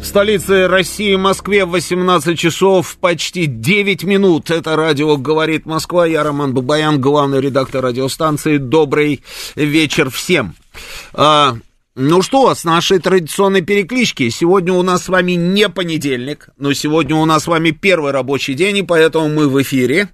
В столице России, Москве, 18 часов, почти 9 минут. Это радио «Говорит Москва». Я Роман Бабаян, главный редактор радиостанции. Добрый вечер всем. Ну что, с нашей традиционной переклички. Сегодня у нас с вами не понедельник, но сегодня у нас с вами первый рабочий день, и поэтому мы в эфире.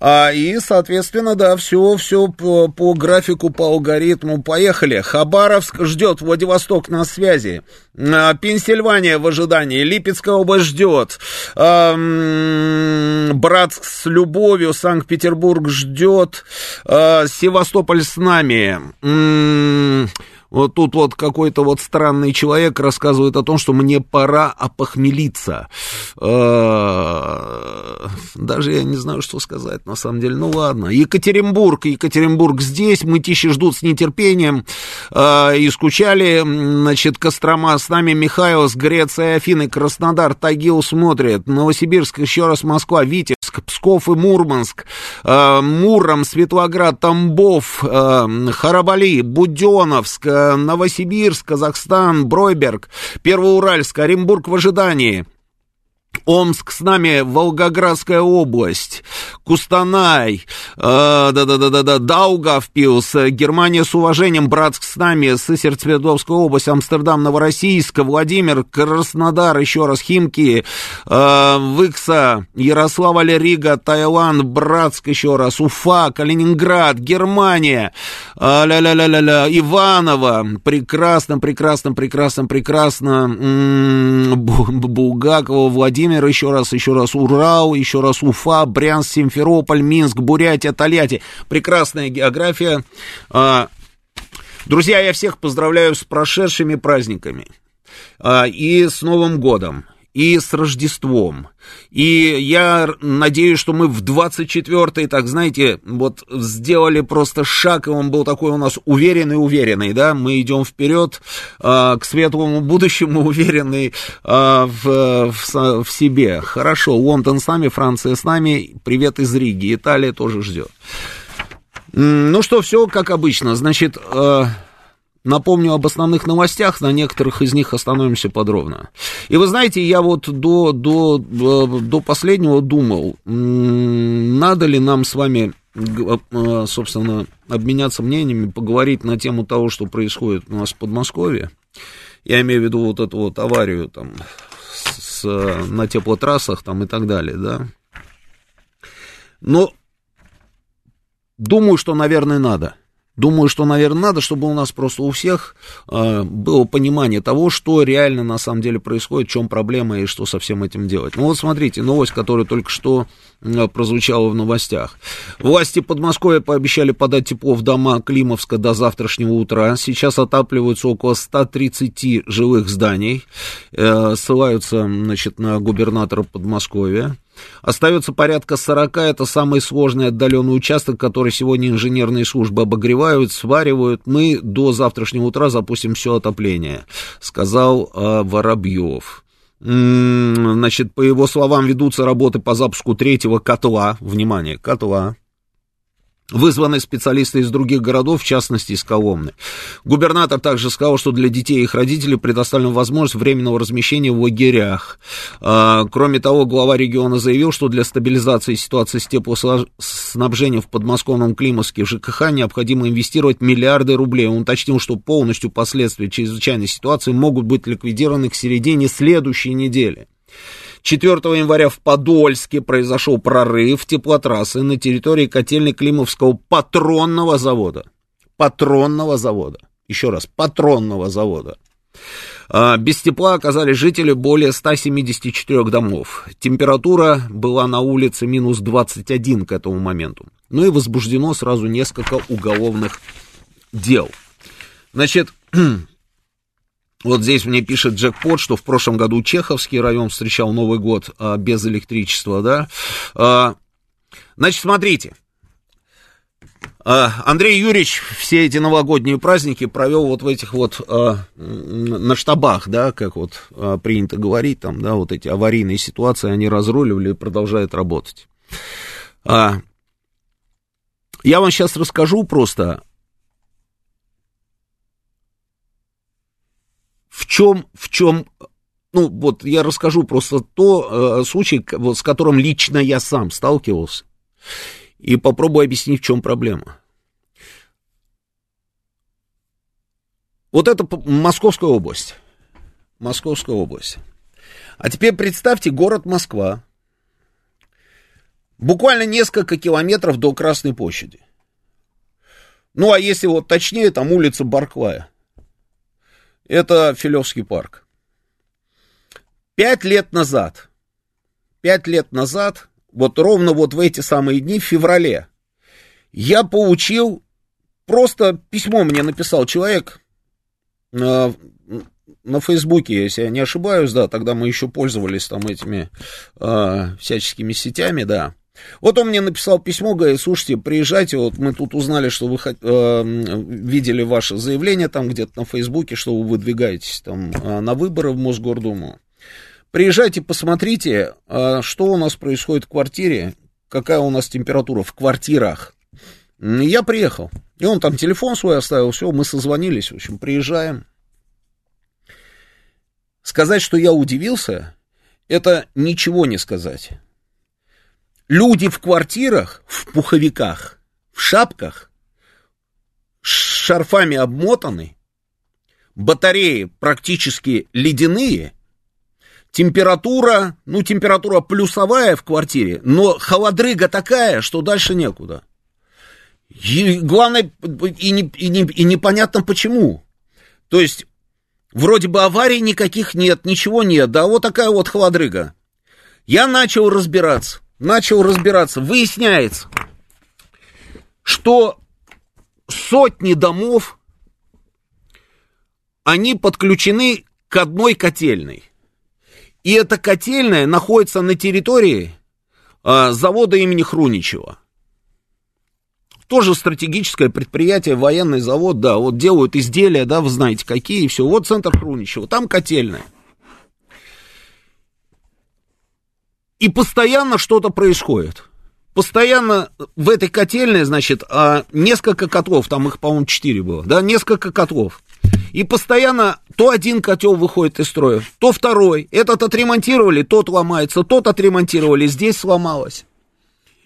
А, и, соответственно, да, все, все по, по графику, по алгоритму. Поехали. Хабаровск ждет, Владивосток на связи. А, Пенсильвания в ожидании, Липецкая область ждет. А, Братск с любовью, Санкт-Петербург ждет. А, Севастополь с нами. Вот тут вот какой-то вот странный человек рассказывает о том, что мне пора опохмелиться. Э, даже я не знаю, что сказать, на самом деле. Ну ладно. Екатеринбург. Екатеринбург здесь. Мытищи ждут с нетерпением. Э, и скучали. Значит, Кострома с нами. Михайловск, Греция, Афины, Краснодар, Тагил смотрит. Новосибирск, еще раз Москва, Витебск, Псков и Мурманск. Э, Муром, Светлоград, Тамбов, Харабали, Буденовск, Новосибирск, Казахстан, Бройберг, Первоуральск, Оренбург в ожидании. Омск с нами, Волгоградская область, Кустанай, да-да-да-да-да, Даугавпилс, Германия с уважением, Братск с нами, Сысерть-Свердловская область, Амстердам, Новороссийск, Владимир, Краснодар, еще раз, Химки, э, Выкса, Ярославль, Рига, Таиланд, Братск, еще раз, Уфа, Калининград, Германия, ля-ля-ля-ля-ля, Иваново, прекрасно, прекрасно, прекрасно, прекрасно, Булгакова, Владимир, Владимир, еще раз, еще раз Урал, еще раз Уфа, Брянск, Симферополь, Минск, Бурятия, Тольятти. Прекрасная география. А, друзья, я всех поздравляю с прошедшими праздниками а, и с Новым годом и с Рождеством. И я надеюсь, что мы в 24-й, так знаете, вот сделали просто шаг, и он был такой у нас уверенный-уверенный, да, мы идем вперед э, к светлому будущему, уверенный э, в, в, в себе. Хорошо, Лондон с нами, Франция с нами, привет из Риги, Италия тоже ждет. Ну что, все как обычно, значит... Э, Напомню об основных новостях, на некоторых из них остановимся подробно. И вы знаете, я вот до, до, до последнего думал, надо ли нам с вами, э, собственно, обменяться мнениями, поговорить на тему того, что происходит у нас в Подмосковье. Я имею в виду вот эту вот аварию там с, на теплотрассах там и так далее, да. Но думаю, что, наверное, надо. Думаю, что, наверное, надо, чтобы у нас просто у всех э, было понимание того, что реально на самом деле происходит, в чем проблема и что со всем этим делать. Ну вот смотрите, новость, которая только что э, прозвучала в новостях. Власти Подмосковья пообещали подать тепло в дома Климовска до завтрашнего утра. Сейчас отапливаются около 130 жилых зданий. Э, ссылаются, значит, на губернатора Подмосковья. Остается порядка 40, это самый сложный отдаленный участок, который сегодня инженерные службы обогревают, сваривают. Мы до завтрашнего утра запустим все отопление, сказал э, Воробьев. Значит, по его словам, ведутся работы по запуску третьего котла. Внимание, котла Вызваны специалисты из других городов, в частности из Коломны. Губернатор также сказал, что для детей и их родителей предоставлена возможность временного размещения в лагерях. А, кроме того, глава региона заявил, что для стабилизации ситуации с теплоснабжением в подмосковном Климовске ЖКХ необходимо инвестировать миллиарды рублей. Он уточнил, что полностью последствия чрезвычайной ситуации могут быть ликвидированы к середине следующей недели. 4 января в Подольске произошел прорыв теплотрассы на территории котельной Климовского патронного завода. Патронного завода. Еще раз, патронного завода. А, без тепла оказались жители более 174 домов. Температура была на улице минус 21 к этому моменту. Ну и возбуждено сразу несколько уголовных дел. Значит, Вот здесь мне пишет Джекпот, что в прошлом году Чеховский район встречал Новый год а, без электричества, да. А, значит, смотрите. А, Андрей Юрьевич все эти новогодние праздники провел вот в этих вот а, на штабах, да, как вот а, принято говорить, там, да, вот эти аварийные ситуации они разруливали и продолжают работать. Я вам сейчас расскажу просто в чем, в чем, ну, вот я расскажу просто то, э, случай, вот, с которым лично я сам сталкивался, и попробую объяснить, в чем проблема. Вот это Московская область. Московская область. А теперь представьте город Москва. Буквально несколько километров до Красной площади. Ну, а если вот точнее, там улица Барклая это Филевский парк. Пять лет назад, пять лет назад, вот ровно вот в эти самые дни, в феврале, я получил, просто письмо мне написал человек на, на Фейсбуке, если я не ошибаюсь, да, тогда мы еще пользовались там этими э, всяческими сетями, да. Вот он мне написал письмо, говорит, слушайте, приезжайте, вот мы тут узнали, что вы э, видели ваше заявление там где-то на Фейсбуке, что вы выдвигаетесь там э, на выборы в Мосгордуму. Приезжайте, посмотрите, э, что у нас происходит в квартире, какая у нас температура в квартирах. Я приехал, и он там телефон свой оставил, все, мы созвонились, в общем, приезжаем. Сказать, что я удивился, это ничего не сказать. Люди в квартирах, в пуховиках, в шапках, с шарфами обмотаны, батареи практически ледяные, температура, ну, температура плюсовая в квартире, но холодрыга такая, что дальше некуда. И главное, и, не, и, не, и непонятно почему. То есть, вроде бы аварий никаких нет, ничего нет, да, вот такая вот холодрыга. Я начал разбираться начал разбираться, выясняется, что сотни домов, они подключены к одной котельной. И эта котельная находится на территории а, завода имени Хруничева. Тоже стратегическое предприятие, военный завод, да, вот делают изделия, да, вы знаете какие, и все. Вот центр Хруничева, там котельная. И постоянно что-то происходит. Постоянно в этой котельной, значит, а, несколько котлов, там их, по-моему, четыре было, да, несколько котлов. И постоянно то один котел выходит из строя, то второй. Этот отремонтировали, тот ломается, тот отремонтировали, здесь сломалось.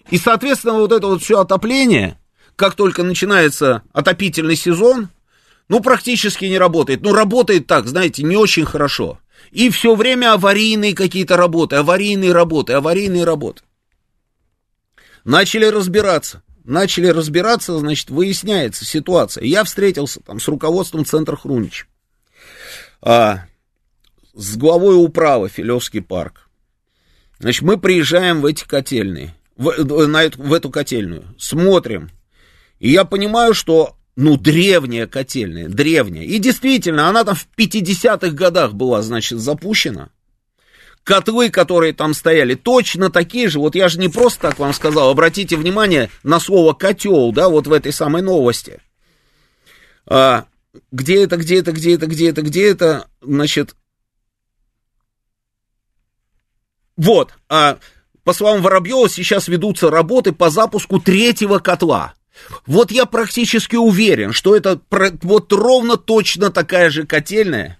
И, соответственно, вот это вот все отопление, как только начинается отопительный сезон, ну, практически не работает. Ну, работает так, знаете, не очень хорошо. И все время аварийные какие-то работы, аварийные работы, аварийные работы. Начали разбираться. Начали разбираться, значит, выясняется ситуация. Я встретился там с руководством центра Хрунич, а, с главой управы Филевский парк. Значит, мы приезжаем в эти котельные, в, на эту, в эту котельную, смотрим. И я понимаю, что ну, древняя котельная, древняя. И действительно, она там в 50-х годах была, значит, запущена. Котлы, которые там стояли, точно такие же. Вот я же не просто так вам сказал. Обратите внимание на слово котел, да, вот в этой самой новости. А, где это, где это, где это, где это, где это, значит... Вот, а, по словам Воробьева, сейчас ведутся работы по запуску третьего котла. Вот я практически уверен, что это вот ровно точно такая же котельная,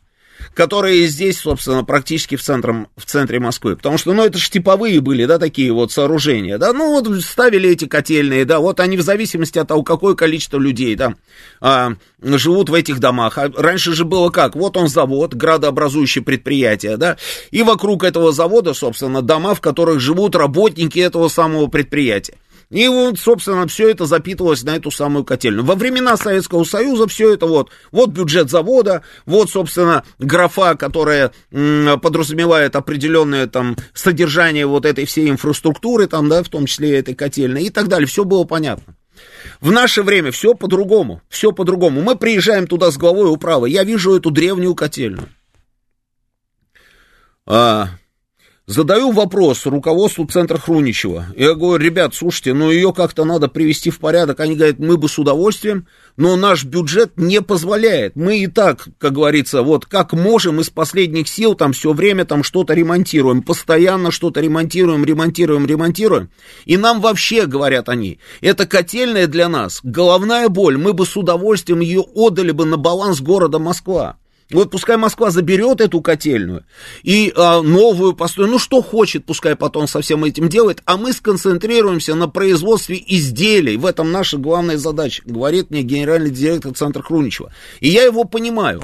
которая здесь, собственно, практически в, центром, в центре Москвы. Потому что, ну, это же типовые были, да, такие вот сооружения, да, ну, вот ставили эти котельные, да, вот они в зависимости от того, какое количество людей, да, а, живут в этих домах. А раньше же было как? Вот он завод, градообразующее предприятие, да, и вокруг этого завода, собственно, дома, в которых живут работники этого самого предприятия. И вот, собственно, все это запитывалось на эту самую котельную. Во времена Советского Союза все это вот, вот бюджет завода, вот, собственно, графа, которая м, подразумевает определенное там содержание вот этой всей инфраструктуры, там, да, в том числе этой котельной и так далее. Все было понятно. В наше время все по-другому, все по-другому. Мы приезжаем туда с главой управы, я вижу эту древнюю котельную. А, Задаю вопрос руководству центра Хруничева. Я говорю, ребят, слушайте, ну ее как-то надо привести в порядок. Они говорят, мы бы с удовольствием, но наш бюджет не позволяет. Мы и так, как говорится, вот как можем из последних сил там все время там что-то ремонтируем. Постоянно что-то ремонтируем, ремонтируем, ремонтируем. И нам вообще, говорят они, это котельная для нас, головная боль. Мы бы с удовольствием ее отдали бы на баланс города Москва. Вот пускай Москва заберет эту котельную и а, новую построит, ну что хочет, пускай потом со всем этим делает, а мы сконцентрируемся на производстве изделий. В этом наша главная задача, говорит мне генеральный директор Центра Хруничева. И я его понимаю.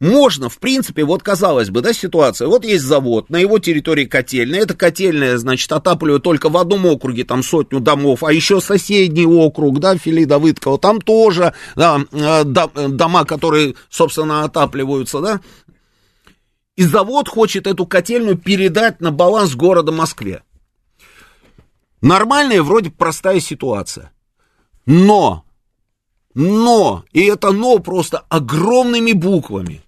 Можно, в принципе, вот казалось бы, да, ситуация, вот есть завод, на его территории котельная, эта котельная, значит, отапливает только в одном округе, там сотню домов, а еще соседний округ, да, Фили Давыдкова, там тоже да, э, дома, которые, собственно, отапливаются, да, и завод хочет эту котельную передать на баланс города Москве. Нормальная, вроде простая ситуация. Но, но, и это но просто огромными буквами –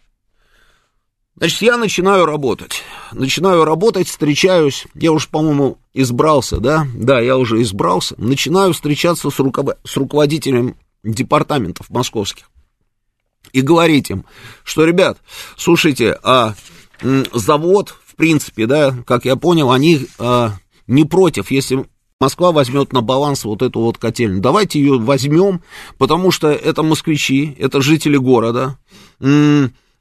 Значит, я начинаю работать. Начинаю работать, встречаюсь. Я уже, по-моему, избрался, да? Да, я уже избрался. Начинаю встречаться с, руков... с руководителем департаментов московских. И говорить им, что, ребят, слушайте, а завод, в принципе, да, как я понял, они а, не против, если Москва возьмет на баланс вот эту вот котельную. Давайте ее возьмем, потому что это москвичи, это жители города.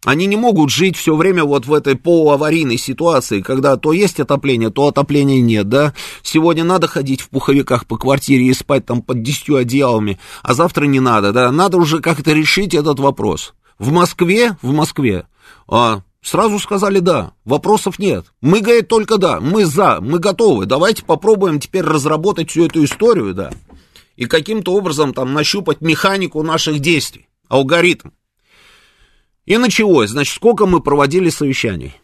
Они не могут жить все время вот в этой полуаварийной ситуации, когда то есть отопление, то отопления нет, да. Сегодня надо ходить в пуховиках по квартире и спать там под десятью одеялами, а завтра не надо, да. Надо уже как-то решить этот вопрос. В Москве, в Москве, а, Сразу сказали да, вопросов нет. Мы, говорит, только да, мы за, мы готовы. Давайте попробуем теперь разработать всю эту историю, да. И каким-то образом там нащупать механику наших действий, алгоритм. И началось, значит, сколько мы проводили совещаний.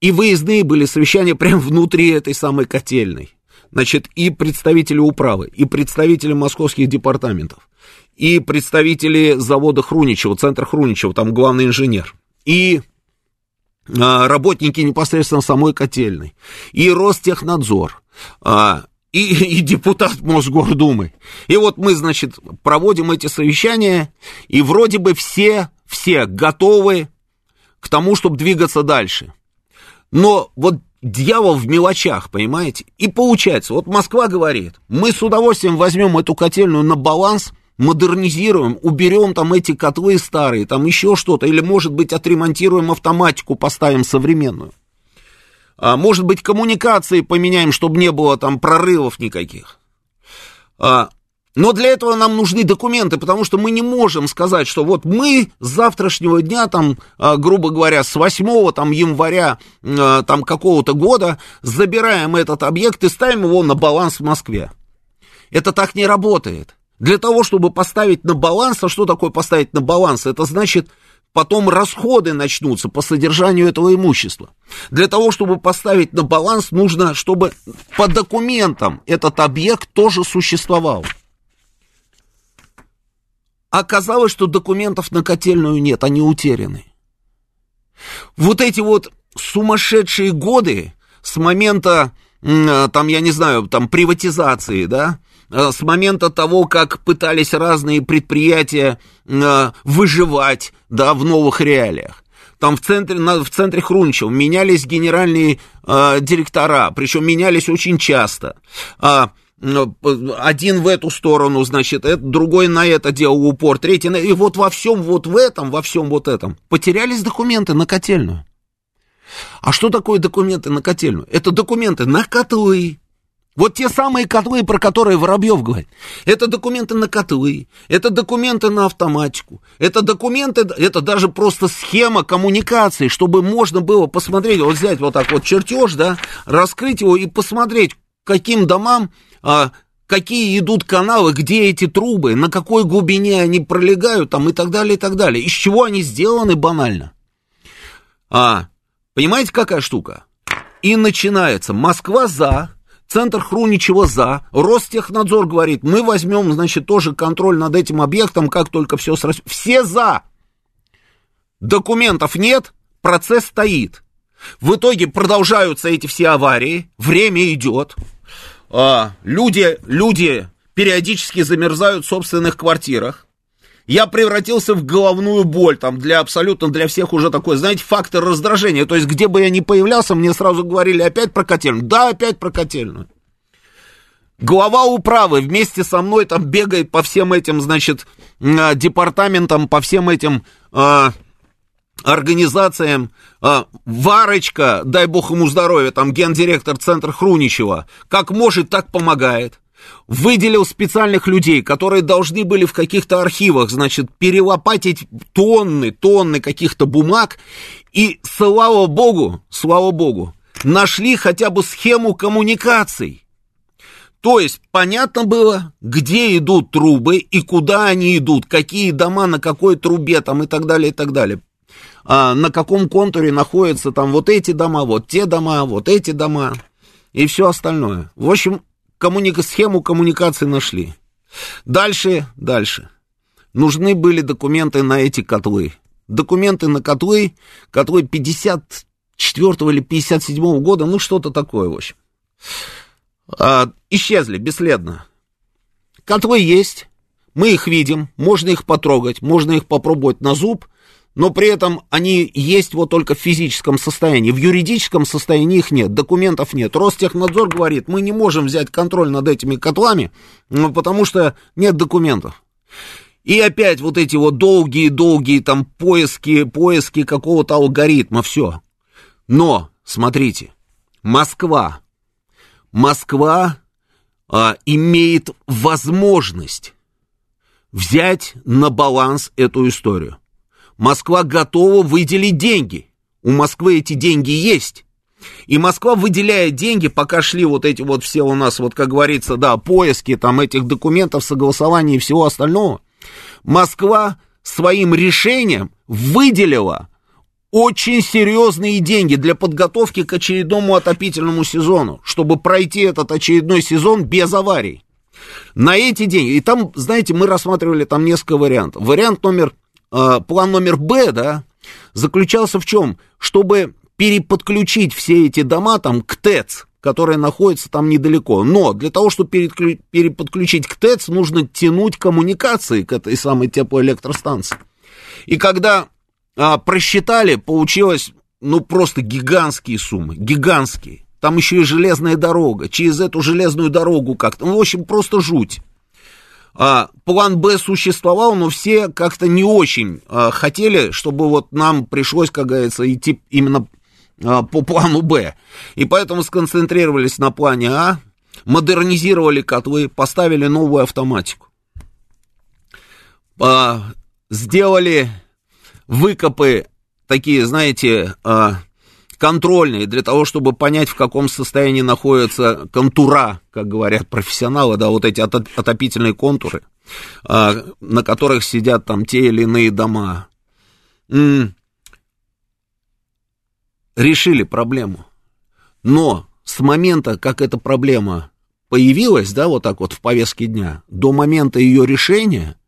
И выездные были совещания прямо внутри этой самой котельной. Значит, и представители управы, и представители московских департаментов, и представители завода Хруничева, центра Хруничева, там главный инженер, и а, работники непосредственно самой котельной, и Ростехнадзор, а, и, и депутат Мосгордумы. И вот мы, значит, проводим эти совещания, и вроде бы все все готовы к тому, чтобы двигаться дальше. Но вот дьявол в мелочах, понимаете? И получается, вот Москва говорит, мы с удовольствием возьмем эту котельную на баланс, модернизируем, уберем там эти котлы старые, там еще что-то, или, может быть, отремонтируем автоматику, поставим современную. А, может быть, коммуникации поменяем, чтобы не было там прорывов никаких. А, но для этого нам нужны документы, потому что мы не можем сказать, что вот мы с завтрашнего дня, там, а, грубо говоря, с 8 там, января а, там, какого-то года забираем этот объект и ставим его на баланс в Москве. Это так не работает. Для того, чтобы поставить на баланс, а что такое поставить на баланс? Это значит, потом расходы начнутся по содержанию этого имущества. Для того, чтобы поставить на баланс, нужно, чтобы по документам этот объект тоже существовал. Оказалось, что документов на котельную нет, они утеряны. Вот эти вот сумасшедшие годы с момента, там, я не знаю, там, приватизации, да, э, с момента того, как пытались разные предприятия э, выживать, да, в новых реалиях. Там в центре, в центре Хрунчева менялись генеральные э, директора, причем менялись очень часто. А, один в эту сторону, значит, другой на это делал упор, третий на... И вот во всем вот в этом, во всем вот этом потерялись документы на котельную. А что такое документы на котельную? Это документы на котлы. Вот те самые котлы, про которые Воробьев говорит. Это документы на котлы, это документы на автоматику, это документы, это даже просто схема коммуникации, чтобы можно было посмотреть, вот взять вот так вот чертеж, да, раскрыть его и посмотреть, каким домам а, какие идут каналы, где эти трубы, на какой глубине они пролегают там и так далее, и так далее. Из чего они сделаны банально. А, понимаете, какая штука? И начинается. Москва за, Центр Хруничева за, Ростехнадзор говорит, мы возьмем, значит, тоже контроль над этим объектом, как только все срастет. Все за. Документов нет, процесс стоит. В итоге продолжаются эти все аварии, время идет, люди, люди периодически замерзают в собственных квартирах. Я превратился в головную боль, там, для абсолютно для всех уже такой, знаете, фактор раздражения. То есть, где бы я ни появлялся, мне сразу говорили, опять про котельную. Да, опять про котельную. Глава управы вместе со мной там бегает по всем этим, значит, а, департаментам, по всем этим э, организациям. Э, Варочка, дай бог ему здоровья, там гендиректор Центра Хруничева, как может, так помогает выделил специальных людей, которые должны были в каких-то архивах, значит, перелопатить тонны, тонны каких-то бумаг, и, слава богу, слава богу, нашли хотя бы схему коммуникаций. То есть понятно было, где идут трубы и куда они идут, какие дома на какой трубе там и так далее, и так далее. А на каком контуре находятся там вот эти дома, вот те дома, вот эти дома и все остальное. В общем, коммуника... схему коммуникации нашли. Дальше, дальше. Нужны были документы на эти котлы. Документы на котлы, котлы 54 или 57 года, ну что-то такое, в общем. А, исчезли бесследно. Котлы есть, мы их видим, можно их потрогать, можно их попробовать на зуб, но при этом они есть вот только в физическом состоянии. В юридическом состоянии их нет, документов нет. Ростехнадзор говорит, мы не можем взять контроль над этими котлами, ну, потому что нет документов. И опять вот эти вот долгие-долгие там поиски, поиски какого-то алгоритма, все. Но, смотрите, Москва, Москва а, имеет возможность взять на баланс эту историю. Москва готова выделить деньги. У Москвы эти деньги есть. И Москва выделяет деньги, пока шли вот эти вот все у нас, вот как говорится, да, поиски там этих документов, согласования и всего остального. Москва своим решением выделила очень серьезные деньги для подготовки к очередному отопительному сезону, чтобы пройти этот очередной сезон без аварий. На эти деньги, и там, знаете, мы рассматривали там несколько вариантов. Вариант номер план номер Б, да, заключался в чем? Чтобы переподключить все эти дома там к ТЭЦ, которые находятся там недалеко. Но для того, чтобы переподключить к ТЭЦ, нужно тянуть коммуникации к этой самой теплоэлектростанции. И когда а, просчитали, получилось, ну, просто гигантские суммы, гигантские. Там еще и железная дорога, через эту железную дорогу как-то, ну, в общем, просто жуть. А, план Б существовал, но все как-то не очень а, хотели, чтобы вот нам пришлось, как говорится, идти именно а, по плану Б. И поэтому сконцентрировались на плане А, модернизировали котлы, поставили новую автоматику. Сделали выкопы такие, знаете, контрольные для того, чтобы понять, в каком состоянии находятся контура, как говорят профессионалы, да, вот эти отопительные контуры, а, на которых сидят там те или иные дома. Решили проблему. Но с момента, как эта проблема появилась, да, вот так вот в повестке дня, до момента ее решения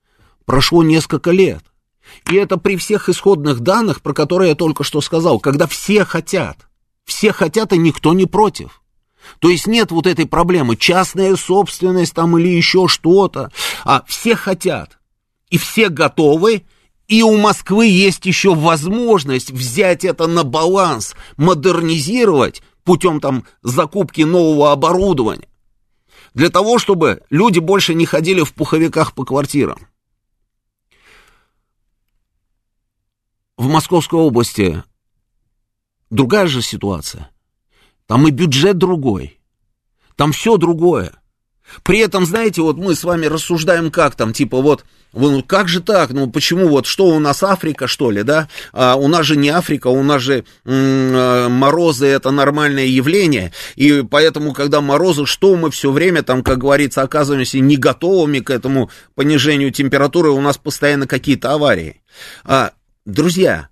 прошло несколько лет. И это при всех исходных данных, про которые я только что сказал, когда все хотят. Все хотят, и никто не против. То есть нет вот этой проблемы, частная собственность там или еще что-то, а все хотят. И все готовы, и у Москвы есть еще возможность взять это на баланс, модернизировать путем там закупки нового оборудования. Для того, чтобы люди больше не ходили в пуховиках по квартирам. В Московской области другая же ситуация. Там и бюджет другой. Там все другое. При этом, знаете, вот мы с вами рассуждаем как там, типа вот, ну как же так, ну почему вот, что у нас Африка, что ли, да? А у нас же не Африка, у нас же м- морозы это нормальное явление, и поэтому, когда морозы, что мы все время там, как говорится, оказываемся не готовыми к этому понижению температуры, у нас постоянно какие-то аварии. А, Друзья,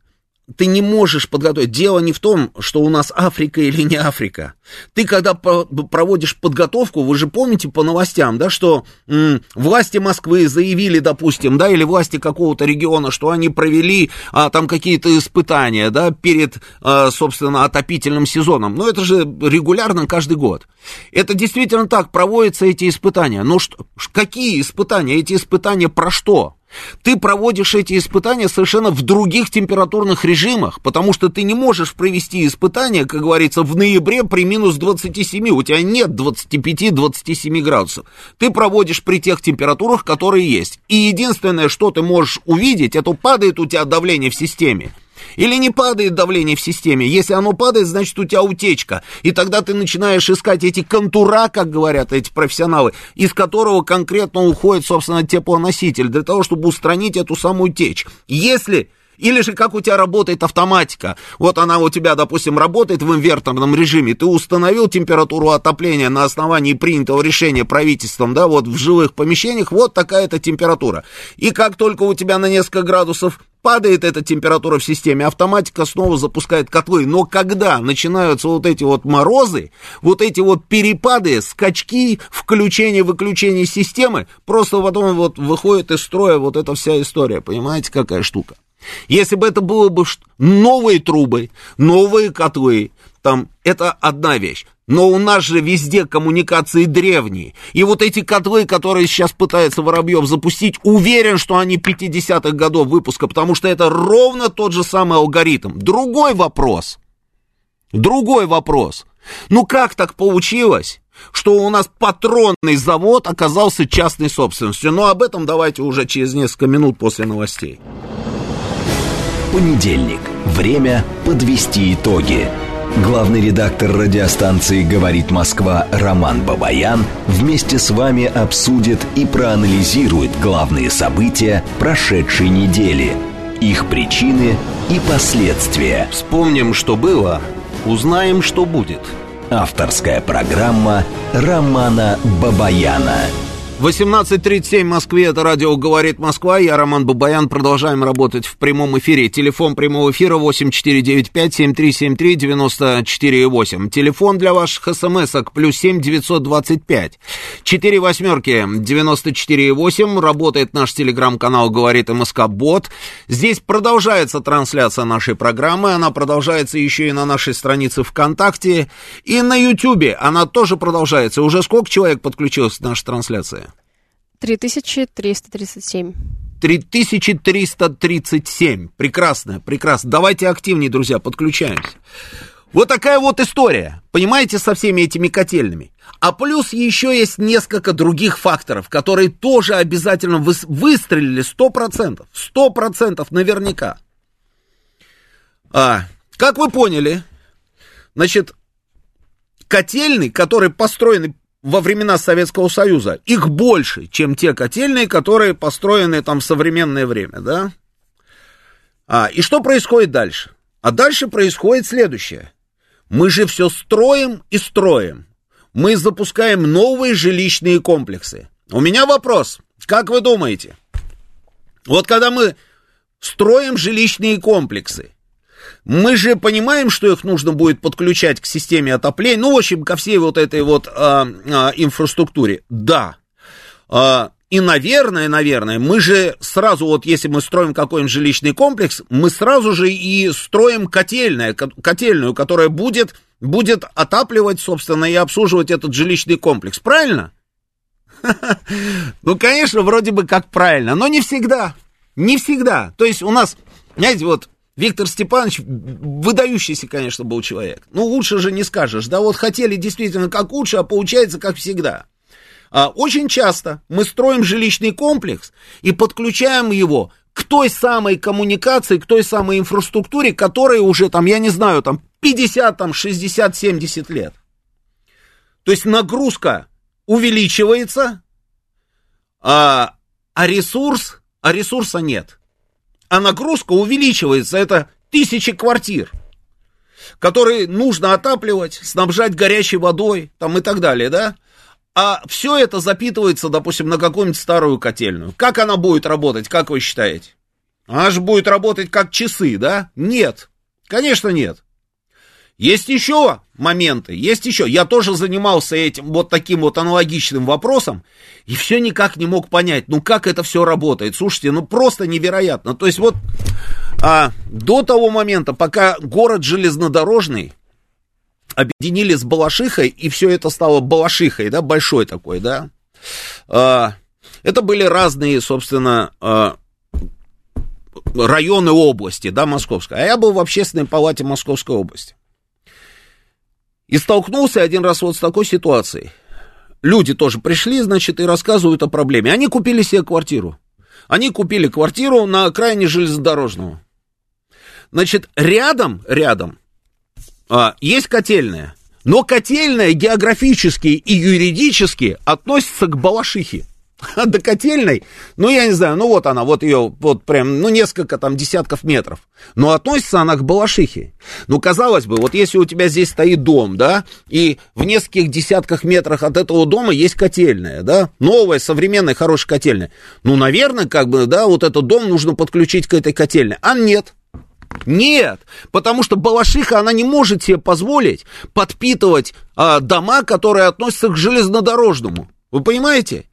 ты не можешь подготовить. Дело не в том, что у нас Африка или не Африка. Ты когда проводишь подготовку, вы же помните по новостям, да, что м, власти Москвы заявили, допустим, да, или власти какого-то региона, что они провели а, там какие-то испытания, да, перед, а, собственно, отопительным сезоном. Но это же регулярно каждый год. Это действительно так, проводятся эти испытания. Но что, какие испытания? Эти испытания про что? Ты проводишь эти испытания совершенно в других температурных режимах, потому что ты не можешь провести испытания, как говорится, в ноябре при минус 27. У тебя нет 25-27 градусов. Ты проводишь при тех температурах, которые есть. И единственное, что ты можешь увидеть, это падает у тебя давление в системе. Или не падает давление в системе. Если оно падает, значит у тебя утечка. И тогда ты начинаешь искать эти контура, как говорят эти профессионалы, из которого конкретно уходит, собственно, теплоноситель, для того, чтобы устранить эту самую течь. Если или же как у тебя работает автоматика. Вот она у тебя, допустим, работает в инверторном режиме. Ты установил температуру отопления на основании принятого решения правительством, да, вот в жилых помещениях, вот такая-то температура. И как только у тебя на несколько градусов падает эта температура в системе, автоматика снова запускает котлы. Но когда начинаются вот эти вот морозы, вот эти вот перепады, скачки, включение-выключение системы, просто потом вот выходит из строя вот эта вся история. Понимаете, какая штука? Если бы это было бы новые трубы, новые котлы, там, это одна вещь. Но у нас же везде коммуникации древние. И вот эти котлы, которые сейчас пытается Воробьев запустить, уверен, что они 50-х годов выпуска, потому что это ровно тот же самый алгоритм. Другой вопрос. Другой вопрос. Ну как так получилось, что у нас патронный завод оказался частной собственностью? Но об этом давайте уже через несколько минут после новостей. Понедельник. Время подвести итоги. Главный редактор радиостанции «Говорит Москва» Роман Бабаян вместе с вами обсудит и проанализирует главные события прошедшей недели, их причины и последствия. Вспомним, что было, узнаем, что будет. Авторская программа Романа Бабаяна. 18.37 в Москве, это радио «Говорит Москва», я Роман Бабаян, продолжаем работать в прямом эфире. Телефон прямого эфира 8495-7373-94,8. Телефон для ваших смс-ок плюс 7 925. 4 восьмерки 94,8. Работает наш телеграм-канал «Говорит МСК Бот». Здесь продолжается трансляция нашей программы, она продолжается еще и на нашей странице ВКонтакте и на Ютьюбе. Она тоже продолжается. Уже сколько человек подключилось к нашей трансляции? 3337. 3337. Прекрасно, прекрасно. Давайте активнее, друзья, подключаемся. Вот такая вот история, понимаете, со всеми этими котельными. А плюс еще есть несколько других факторов, которые тоже обязательно вы, выстрелили 100%. 100% наверняка. А, как вы поняли, значит, котельный, который построен во времена Советского Союза. Их больше, чем те котельные, которые построены там в современное время, да? А, и что происходит дальше? А дальше происходит следующее. Мы же все строим и строим. Мы запускаем новые жилищные комплексы. У меня вопрос. Как вы думаете? Вот когда мы строим жилищные комплексы, мы же понимаем, что их нужно будет подключать к системе отопления, ну, в общем, ко всей вот этой вот а, а, инфраструктуре. Да. А, и, наверное, наверное, мы же сразу, вот если мы строим какой-нибудь жилищный комплекс, мы сразу же и строим котельное, котельную, которая будет, будет отапливать, собственно, и обслуживать этот жилищный комплекс. Правильно? Ну, конечно, вроде бы как правильно, но не всегда. Не всегда. То есть у нас, знаете, вот Виктор Степанович выдающийся, конечно, был человек. Ну, лучше же не скажешь. Да вот хотели действительно как лучше, а получается как всегда. А, очень часто мы строим жилищный комплекс и подключаем его к той самой коммуникации, к той самой инфраструктуре, которая уже там, я не знаю, там 50, там 60, 70 лет. То есть нагрузка увеличивается, а, а ресурс, а ресурса нет а нагрузка увеличивается. Это тысячи квартир, которые нужно отапливать, снабжать горячей водой там и так далее, да? А все это запитывается, допустим, на какую-нибудь старую котельную. Как она будет работать, как вы считаете? Она же будет работать как часы, да? Нет, конечно нет. Есть еще моменты, есть еще. Я тоже занимался этим вот таким вот аналогичным вопросом и все никак не мог понять, ну как это все работает. Слушайте, ну просто невероятно. То есть вот а, до того момента, пока город железнодорожный объединили с Балашихой, и все это стало Балашихой, да, большой такой, да. А, это были разные, собственно, а, районы области, да, Московской. А я был в общественной палате Московской области. И столкнулся один раз вот с такой ситуацией. Люди тоже пришли, значит, и рассказывают о проблеме. Они купили себе квартиру. Они купили квартиру на окраине железнодорожного. Значит, рядом, рядом а, есть котельная. Но котельная географически и юридически относится к Балашихе. А до котельной, ну, я не знаю, ну, вот она, вот ее, вот прям, ну, несколько там десятков метров. Но относится она к Балашихе. Ну, казалось бы, вот если у тебя здесь стоит дом, да, и в нескольких десятках метрах от этого дома есть котельная, да, новая, современная, хорошая котельная. Ну, наверное, как бы, да, вот этот дом нужно подключить к этой котельной. А нет. Нет, потому что Балашиха, она не может себе позволить подпитывать а, дома, которые относятся к железнодорожному. Вы понимаете?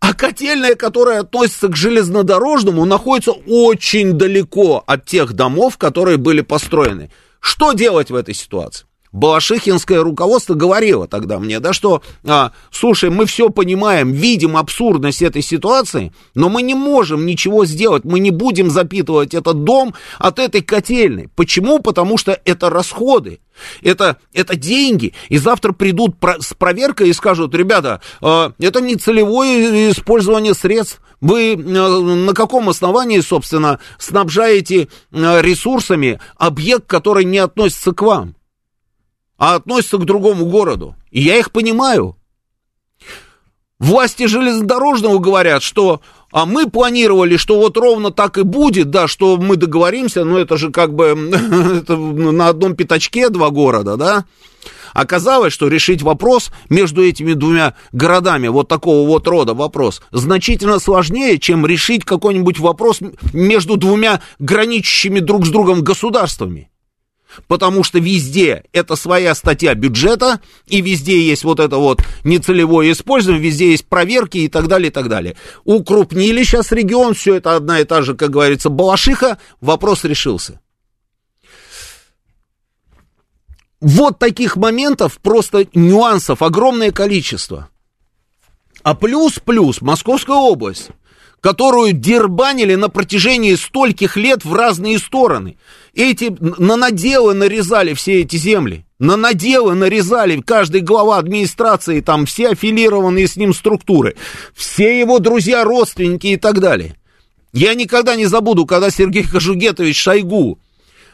А котельная, которая относится к железнодорожному, находится очень далеко от тех домов, которые были построены. Что делать в этой ситуации? Балашихинское руководство говорило тогда мне, да, что, а, слушай, мы все понимаем, видим абсурдность этой ситуации, но мы не можем ничего сделать, мы не будем запитывать этот дом от этой котельной. Почему? Потому что это расходы. Это, это деньги, и завтра придут про, с проверкой и скажут, ребята, э, это не целевое использование средств, вы э, на каком основании, собственно, снабжаете э, ресурсами объект, который не относится к вам? А относятся к другому городу. И я их понимаю. Власти железнодорожного говорят, что а мы планировали, что вот ровно так и будет, да, что мы договоримся, но это же как бы на одном пятачке два города, да. Оказалось, что решить вопрос между этими двумя городами, вот такого вот рода вопрос, значительно сложнее, чем решить какой-нибудь вопрос между двумя граничащими друг с другом государствами потому что везде это своя статья бюджета, и везде есть вот это вот нецелевое использование, везде есть проверки и так далее, и так далее. Укрупнили сейчас регион, все это одна и та же, как говорится, балашиха, вопрос решился. Вот таких моментов, просто нюансов огромное количество. А плюс-плюс Московская область которую дербанили на протяжении стольких лет в разные стороны. Эти на наделы нарезали все эти земли. На наделы нарезали каждый глава администрации, там все аффилированные с ним структуры, все его друзья, родственники и так далее. Я никогда не забуду, когда Сергей Кожугетович Шойгу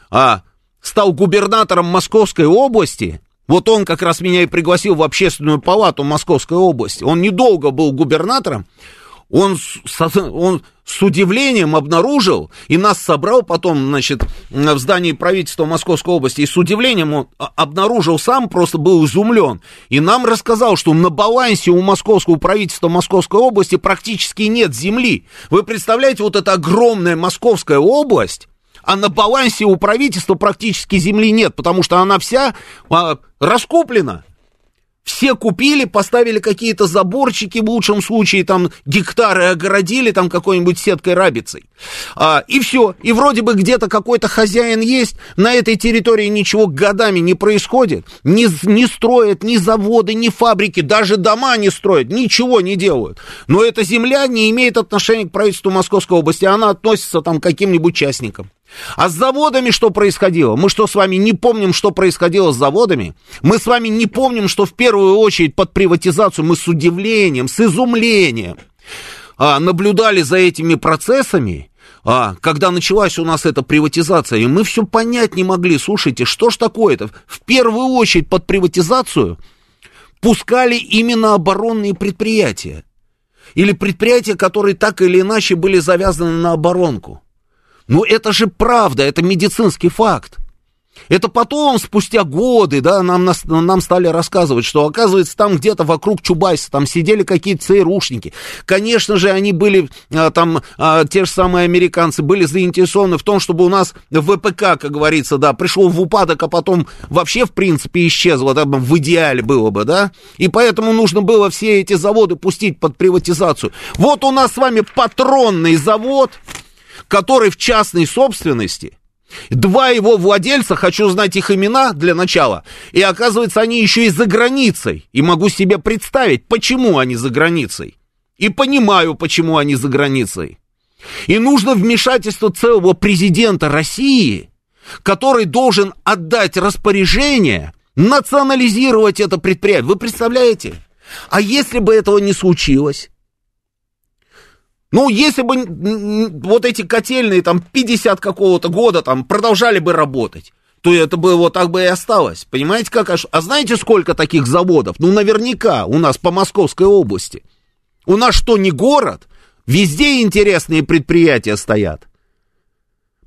а, стал губернатором Московской области, вот он как раз меня и пригласил в общественную палату Московской области. Он недолго был губернатором, он, он с удивлением обнаружил и нас собрал потом, значит, в здании правительства Московской области, и с удивлением он обнаружил сам, просто был изумлен, и нам рассказал, что на балансе у московского правительства Московской области практически нет земли. Вы представляете, вот эта огромная Московская область, а на балансе у правительства практически земли нет, потому что она вся а, раскуплена. Все купили, поставили какие-то заборчики, в лучшем случае там гектары огородили там какой-нибудь сеткой рабицей. А, и все. И вроде бы где-то какой-то хозяин есть, на этой территории ничего годами не происходит. Не, не строят ни заводы, ни фабрики, даже дома не строят, ничего не делают. Но эта земля не имеет отношения к правительству Московской области, она относится там к каким-нибудь частникам. А с заводами что происходило? Мы что с вами не помним, что происходило с заводами? Мы с вами не помним, что в первую очередь под приватизацию мы с удивлением, с изумлением а, наблюдали за этими процессами, а, когда началась у нас эта приватизация, и мы все понять не могли. Слушайте, что ж такое-то? В первую очередь под приватизацию пускали именно оборонные предприятия. Или предприятия, которые так или иначе были завязаны на оборонку. Ну это же правда, это медицинский факт. Это потом, спустя годы, да, нам, нам стали рассказывать, что, оказывается, там где-то вокруг Чубайса там сидели какие-то ЦРУшники. Конечно же, они были, а, там, а, те же самые американцы, были заинтересованы в том, чтобы у нас ВПК, как говорится, да, пришел в упадок, а потом вообще, в принципе, исчезло, да, в идеале было бы, да. И поэтому нужно было все эти заводы пустить под приватизацию. Вот у нас с вами патронный завод, который в частной собственности, Два его владельца, хочу знать их имена для начала. И оказывается, они еще и за границей. И могу себе представить, почему они за границей. И понимаю, почему они за границей. И нужно вмешательство целого президента России, который должен отдать распоряжение национализировать это предприятие. Вы представляете? А если бы этого не случилось? Ну, если бы вот эти котельные там 50 какого-то года там продолжали бы работать, то это бы вот так бы и осталось. Понимаете, как? А знаете, сколько таких заводов? Ну, наверняка у нас по Московской области. У нас что, не город? Везде интересные предприятия стоят.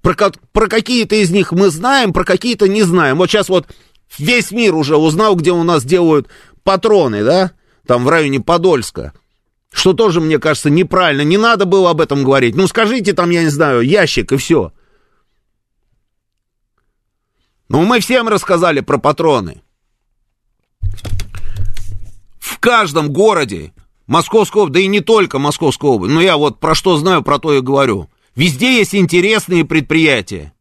Про, про какие-то из них мы знаем, про какие-то не знаем. Вот сейчас вот весь мир уже узнал, где у нас делают патроны, да? Там в районе Подольска. Что тоже, мне кажется, неправильно. Не надо было об этом говорить. Ну, скажите там, я не знаю, ящик и все. Ну, мы всем рассказали про патроны. В каждом городе Московской области, да и не только Московской области, но я вот про что знаю, про то и говорю. Везде есть интересные предприятия.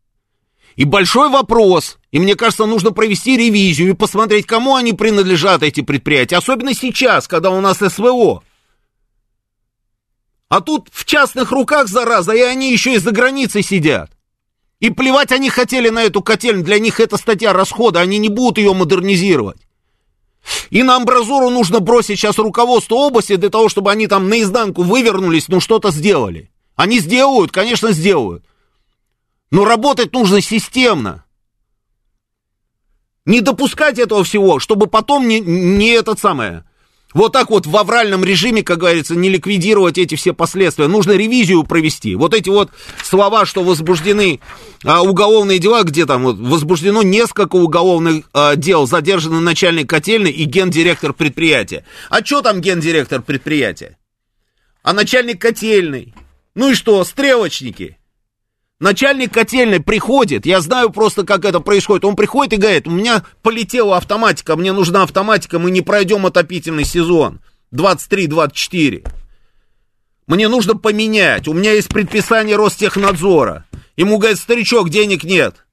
И большой вопрос, и мне кажется, нужно провести ревизию и посмотреть, кому они принадлежат, эти предприятия. Особенно сейчас, когда у нас СВО. А тут в частных руках, зараза, и они еще и за границей сидят. И плевать они хотели на эту котельную, для них это статья расхода, они не будут ее модернизировать. И на амбразуру нужно бросить сейчас руководство области для того, чтобы они там наизнанку вывернулись, ну что-то сделали. Они сделают, конечно, сделают. Но работать нужно системно. Не допускать этого всего, чтобы потом не, не этот самое, вот так вот в авральном режиме, как говорится, не ликвидировать эти все последствия. Нужно ревизию провести. Вот эти вот слова, что возбуждены а, уголовные дела, где там вот, возбуждено несколько уголовных а, дел, задержаны начальник котельной и гендиректор предприятия. А что там гендиректор предприятия? А начальник котельной? Ну и что, стрелочники? Начальник котельной приходит, я знаю просто, как это происходит. Он приходит и говорит, у меня полетела автоматика, мне нужна автоматика, мы не пройдем отопительный сезон 23-24. Мне нужно поменять, у меня есть предписание Ростехнадзора. Ему говорит, старичок, денег нет.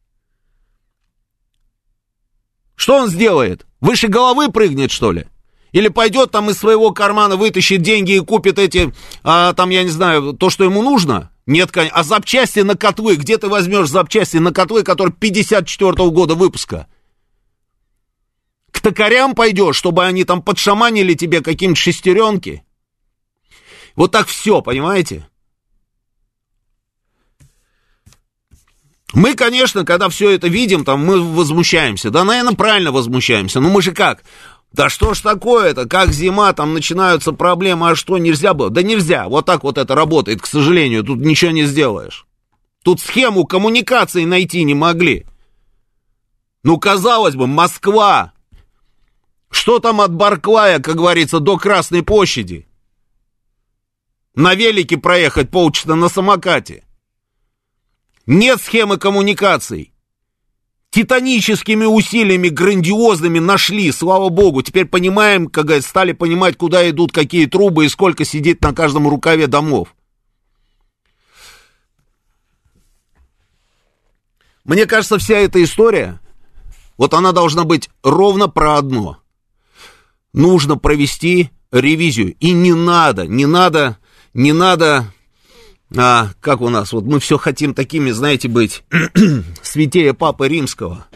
Что он сделает? Выше головы прыгнет, что ли? Или пойдет там из своего кармана, вытащит деньги и купит эти, а, там, я не знаю, то, что ему нужно? Нет, а запчасти на котлы, где ты возьмешь запчасти на котлы, которые 54 -го года выпуска? К токарям пойдешь, чтобы они там подшаманили тебе какие-нибудь шестеренки? Вот так все, понимаете? Мы, конечно, когда все это видим, там мы возмущаемся. Да, наверное, правильно возмущаемся. Но мы же как? Да что ж такое-то, как зима, там начинаются проблемы, а что, нельзя было? Да нельзя, вот так вот это работает, к сожалению, тут ничего не сделаешь. Тут схему коммуникации найти не могли. Ну, казалось бы, Москва. Что там от Барклая, как говорится, до Красной площади? На велике проехать полчаса на самокате. Нет схемы коммуникаций титаническими усилиями грандиозными нашли, слава богу. Теперь понимаем, как стали понимать, куда идут какие трубы и сколько сидит на каждом рукаве домов. Мне кажется, вся эта история, вот она должна быть ровно про одно. Нужно провести ревизию. И не надо, не надо, не надо а, как у нас, вот мы все хотим такими, знаете, быть святее Папы Римского.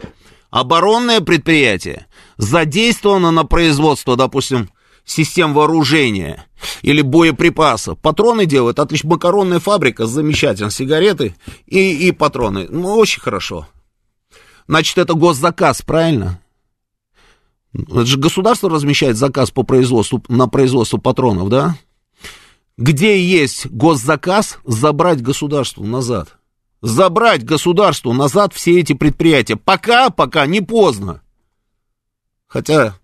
Оборонное предприятие задействовано на производство, допустим, систем вооружения или боеприпасов. Патроны делают, отлично, макаронная фабрика, замечательно, сигареты и, и патроны. Ну, очень хорошо. Значит, это госзаказ, правильно? Это же государство размещает заказ по производству, на производство патронов, да? Где есть госзаказ, забрать государству назад. забрать государству назад все эти предприятия. Пока, пока не поздно. Хотя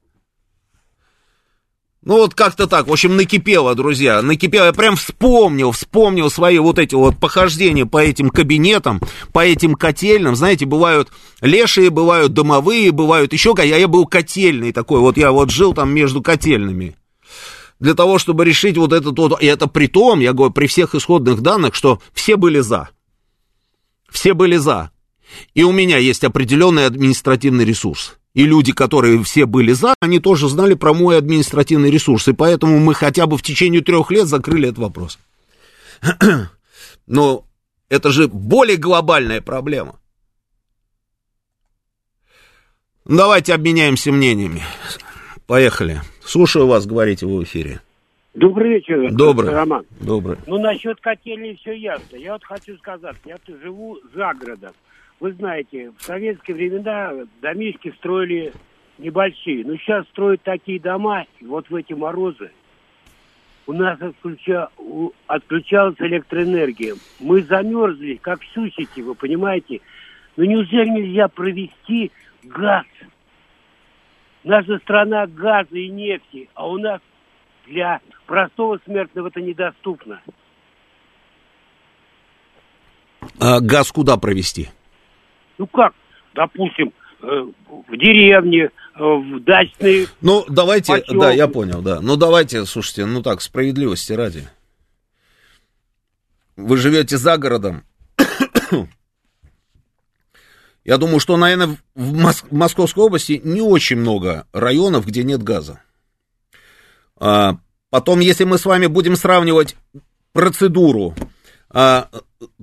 ну вот как-то так, в общем, накипело, друзья, накипело. Я прям вспомнил, вспомнил свои вот эти вот похождения по этим кабинетам, по этим котельным. Знаете, бывают лешие, бывают домовые, бывают еще, а я был котельный такой, вот я вот жил там между котельными. Для того, чтобы решить вот этот вот, и это при том, я говорю, при всех исходных данных, что все были за. Все были за. И у меня есть определенный административный ресурс и люди, которые все были за, они тоже знали про мой административный ресурс, и поэтому мы хотя бы в течение трех лет закрыли этот вопрос. Но это же более глобальная проблема. Давайте обменяемся мнениями. Поехали. Слушаю вас, говорите в эфире. Добрый вечер, Добрый. Роман. Добрый. Ну, насчет котельной все ясно. Я вот хочу сказать, я живу за городом. Вы знаете, в советские времена домишки строили небольшие. Но сейчас строят такие дома, вот в эти морозы. У нас отключа... отключалась электроэнергия. Мы замерзли, как сусики, вы понимаете? Но неужели нельзя провести газ? Наша страна газа и нефти, а у нас для простого смертного это недоступно. А газ куда провести? Ну как, допустим, э, в деревне, э, в дачные... Ну, давайте, поселки. да, я понял, да. Ну, давайте, слушайте, ну так, справедливости ради. Вы живете за городом. Я думаю, что, наверное, в Мос- Московской области не очень много районов, где нет газа. А, потом, если мы с вами будем сравнивать процедуру, а,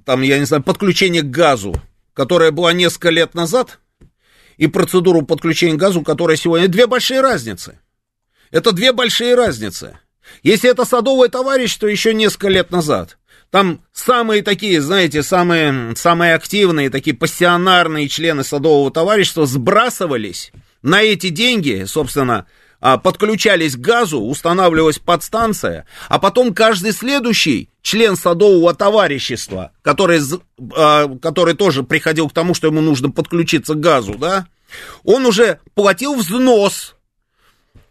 там, я не знаю, подключение к газу которая была несколько лет назад, и процедуру подключения к газу, которая сегодня... Две большие разницы. Это две большие разницы. Если это садовое товарищество еще несколько лет назад, там самые такие, знаете, самые, самые активные, такие пассионарные члены садового товарищества сбрасывались на эти деньги, собственно, а, подключались к газу, устанавливалась подстанция, а потом каждый следующий член садового товарищества, который, а, который тоже приходил к тому, что ему нужно подключиться к газу, да, он уже платил взнос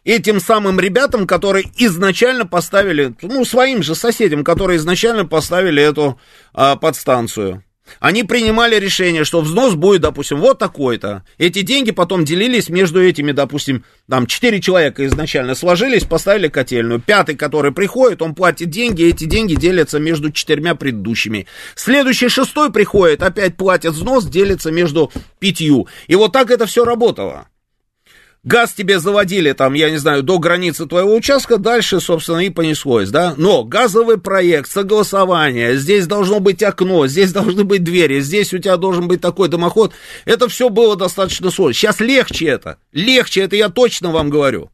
этим самым ребятам, которые изначально поставили, ну, своим же соседям, которые изначально поставили эту а, подстанцию. Они принимали решение, что взнос будет, допустим, вот такой-то. Эти деньги потом делились между этими, допустим, там, четыре человека изначально сложились, поставили котельную. Пятый, который приходит, он платит деньги, эти деньги делятся между четырьмя предыдущими. Следующий шестой приходит, опять платит взнос, делится между пятью. И вот так это все работало. Газ тебе заводили там, я не знаю, до границы твоего участка, дальше, собственно, и понеслось, да? Но газовый проект, согласование, здесь должно быть окно, здесь должны быть двери, здесь у тебя должен быть такой дымоход. Это все было достаточно сложно. Сейчас легче это, легче, это я точно вам говорю.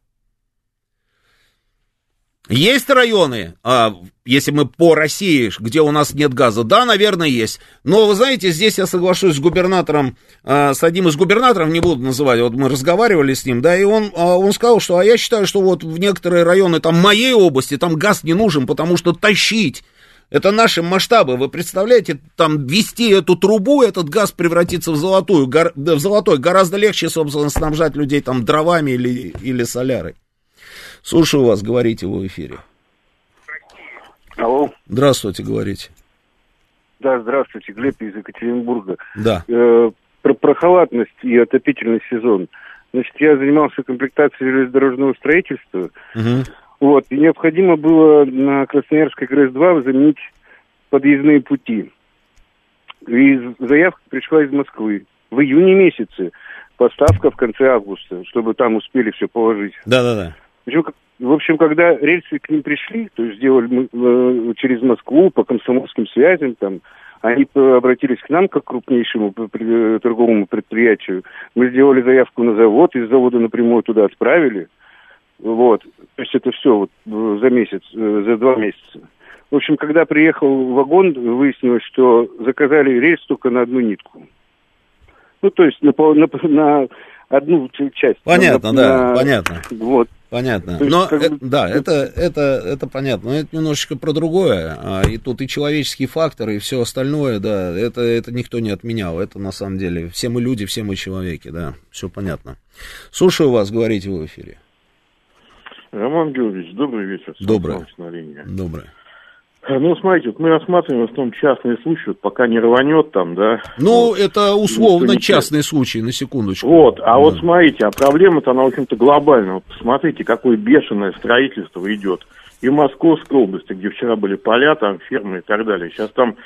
Есть районы, а, если мы по России, где у нас нет газа, да, наверное, есть. Но вы знаете, здесь я соглашусь с губернатором, а, с одним из губернаторов, не буду называть, вот мы разговаривали с ним, да, и он, а, он сказал, что, а я считаю, что вот в некоторые районы там моей области, там газ не нужен, потому что тащить это наши масштабы. Вы представляете, там вести эту трубу, этот газ превратится в золотую, гор, в золотой. Гораздо легче, собственно, снабжать людей там дровами или, или солярой. Слушаю вас, говорите в эфире. Алло. Здравствуйте, говорите. Да, здравствуйте, Глеб из Екатеринбурга. Да. Э, про, про халатность и отопительный сезон. Значит, я занимался комплектацией железнодорожного строительства. Угу. Вот, и необходимо было на Красноярской ГРЭС-2 заменить подъездные пути. И заявка пришла из Москвы в июне месяце. Поставка в конце августа, чтобы там успели все положить. Да-да-да. В общем, когда рельсы к ним пришли, то есть сделали мы э, через Москву по комсомольским связям, там, они обратились к нам как к крупнейшему торговому предприятию. Мы сделали заявку на завод, из завода напрямую туда отправили. Вот. То есть это все вот э, за месяц, э, за два месяца. В общем, когда приехал вагон, выяснилось, что заказали рейс только на одну нитку. Ну, то есть на, на, на одну часть. Понятно, на, да, на... понятно. Вот. Понятно. Есть, Но как... э, да, это, это, это понятно. Но это немножечко про другое. А, и тут и человеческий фактор, и все остальное, да, это, это никто не отменял. Это на самом деле все мы люди, все мы человеки, да, все понятно. Слушаю вас, говорите в эфире. Роман Георгиевич, добрый вечер. Добрый. Добрый. Э, ну, смотрите, вот мы рассматриваем в том частные случаи, вот пока не рванет там, да. Ну, это условно частный случай, на секундочку. Вот, а да. вот смотрите, а проблема-то, она, в общем-то, глобальная. Вот посмотрите, какое бешеное строительство идет. И в Московской области, где вчера были поля, там фермы и так далее. Сейчас там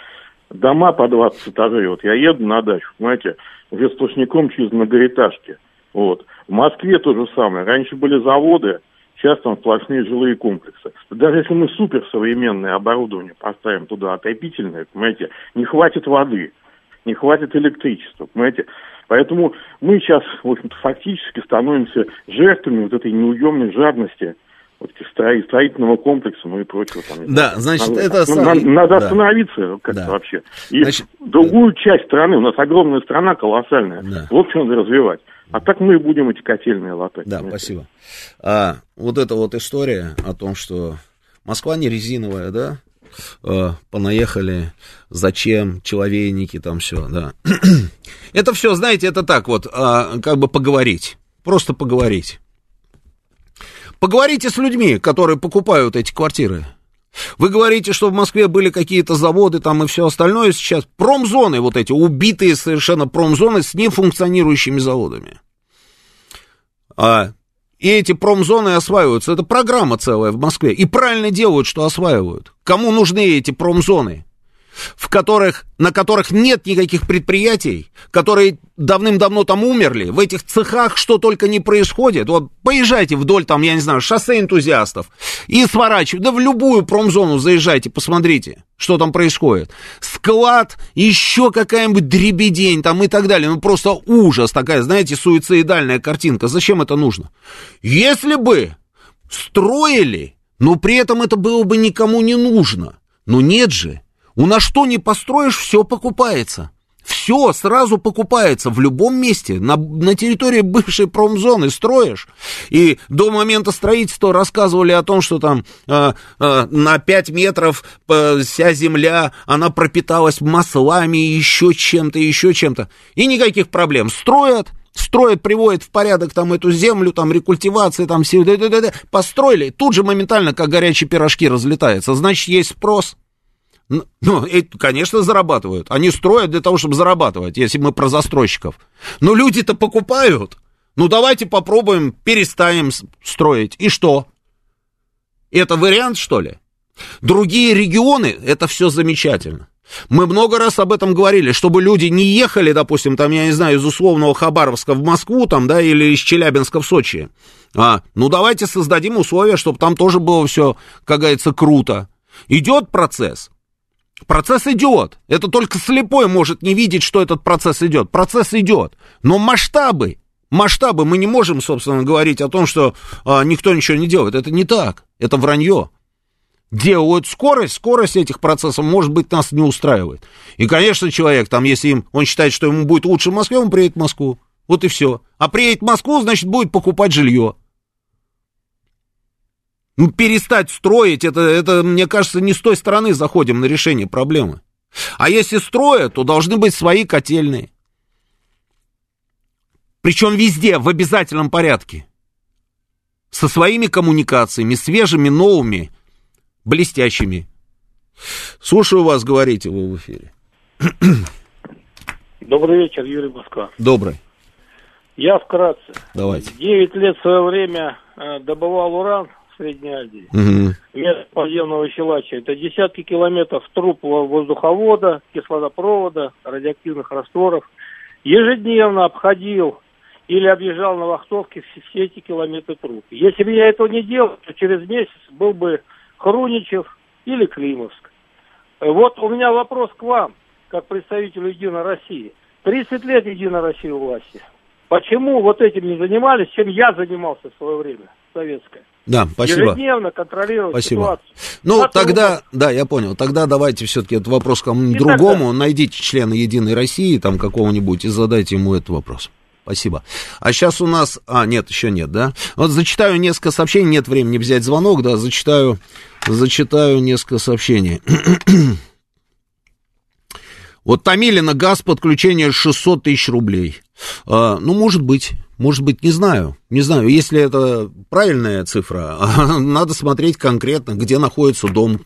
дома по 20 этажей. Вот я еду на дачу, понимаете, уже сплошняком через многоэтажки. Вот. В Москве то же самое. Раньше были заводы, Сейчас там сплошные жилые комплексы. Даже если мы суперсовременное оборудование поставим туда отопительное, понимаете, не хватит воды, не хватит электричества, понимаете. Поэтому мы сейчас, в общем-то, фактически становимся жертвами вот этой неуемной жадности строительного комплекса, ну и прочего. Там, да, значит, надо, это... Ну, надо, надо остановиться как-то да. вообще. И значит, другую часть страны, у нас огромная страна, колоссальная, да. в общем, надо развивать. А так мы и будем эти котельные латать. Да, понимаете? спасибо. А, вот эта вот история о том, что Москва не резиновая, да? А, понаехали, зачем, человейники, там все, да. это все, знаете, это так вот, а, как бы поговорить, просто поговорить. Поговорите с людьми, которые покупают эти квартиры. Вы говорите, что в Москве были какие-то заводы там и все остальное. Сейчас промзоны вот эти, убитые совершенно промзоны с нефункционирующими заводами. А, и эти промзоны осваиваются. Это программа целая в Москве. И правильно делают, что осваивают. Кому нужны эти промзоны? В которых, на которых нет никаких предприятий, которые давным-давно там умерли, в этих цехах что только не происходит. Вот поезжайте вдоль там, я не знаю, шоссе энтузиастов и сворачивайте, да в любую промзону заезжайте, посмотрите, что там происходит. Склад, еще какая-нибудь дребедень там и так далее. Ну просто ужас такая, знаете, суицидальная картинка. Зачем это нужно? Если бы строили, но при этом это было бы никому не нужно. Но нет же, у нас что не построишь, все покупается. Все сразу покупается в любом месте, на, на территории бывшей промзоны строишь. И до момента строительства рассказывали о том, что там э, э, на 5 метров э, вся земля, она пропиталась маслами, еще чем-то, еще чем-то. И никаких проблем. Строят, строят, приводят в порядок там эту землю, там рекультивация, там все, построили, тут же моментально, как горячие пирожки, разлетается. Значит, есть спрос, ну, ну конечно, зарабатывают. Они строят для того, чтобы зарабатывать, если мы про застройщиков. Но люди-то покупают. Ну, давайте попробуем, перестанем строить. И что? Это вариант, что ли? Другие регионы, это все замечательно. Мы много раз об этом говорили, чтобы люди не ехали, допустим, там, я не знаю, из условного Хабаровска в Москву, там, да, или из Челябинска в Сочи. А, ну, давайте создадим условия, чтобы там тоже было все, как говорится, круто. Идет процесс. Процесс идет. Это только слепой может не видеть, что этот процесс идет. Процесс идет. Но масштабы, масштабы мы не можем, собственно, говорить о том, что а, никто ничего не делает. Это не так. Это вранье. Делают скорость, скорость этих процессов, может быть, нас не устраивает. И, конечно, человек, там, если им, он считает, что ему будет лучше в Москве, он приедет в Москву. Вот и все. А приедет в Москву, значит, будет покупать жилье. Ну, перестать строить, это, это, мне кажется, не с той стороны заходим на решение проблемы. А если строят, то должны быть свои котельные. Причем везде, в обязательном порядке. Со своими коммуникациями, свежими, новыми, блестящими. Слушаю вас, говорите вы в эфире. Добрый вечер, Юрий Москва. Добрый. Я вкратце. Давайте. Девять лет в свое время э, добывал уран Средней Азии. Угу. Место подземного щелача. Это десятки километров труб воздуховода, кислородопровода, радиоактивных растворов. Ежедневно обходил или объезжал на вахтовке все эти километры труб. Если бы я этого не делал, то через месяц был бы Хруничев или Климовск. Вот у меня вопрос к вам, как представителю Единой России. 30 лет Единой России власти. Почему вот этим не занимались, чем я занимался в свое время, советское? Да, спасибо. Ежедневно контролировать спасибо. ситуацию. Ну, От тогда, да, я понял. Тогда давайте все-таки этот вопрос кому-нибудь другому. Тогда. Найдите члена Единой России, там какого-нибудь, и задайте ему этот вопрос. спасибо. А сейчас у нас... А, нет, еще нет, да? Вот зачитаю несколько сообщений, нет времени взять звонок, да, зачитаю, зачитаю несколько сообщений. Вот Томилина газ подключение 600 тысяч рублей. А, ну, может быть, может быть, не знаю. Не знаю, если это правильная цифра, надо смотреть конкретно, где находится дом,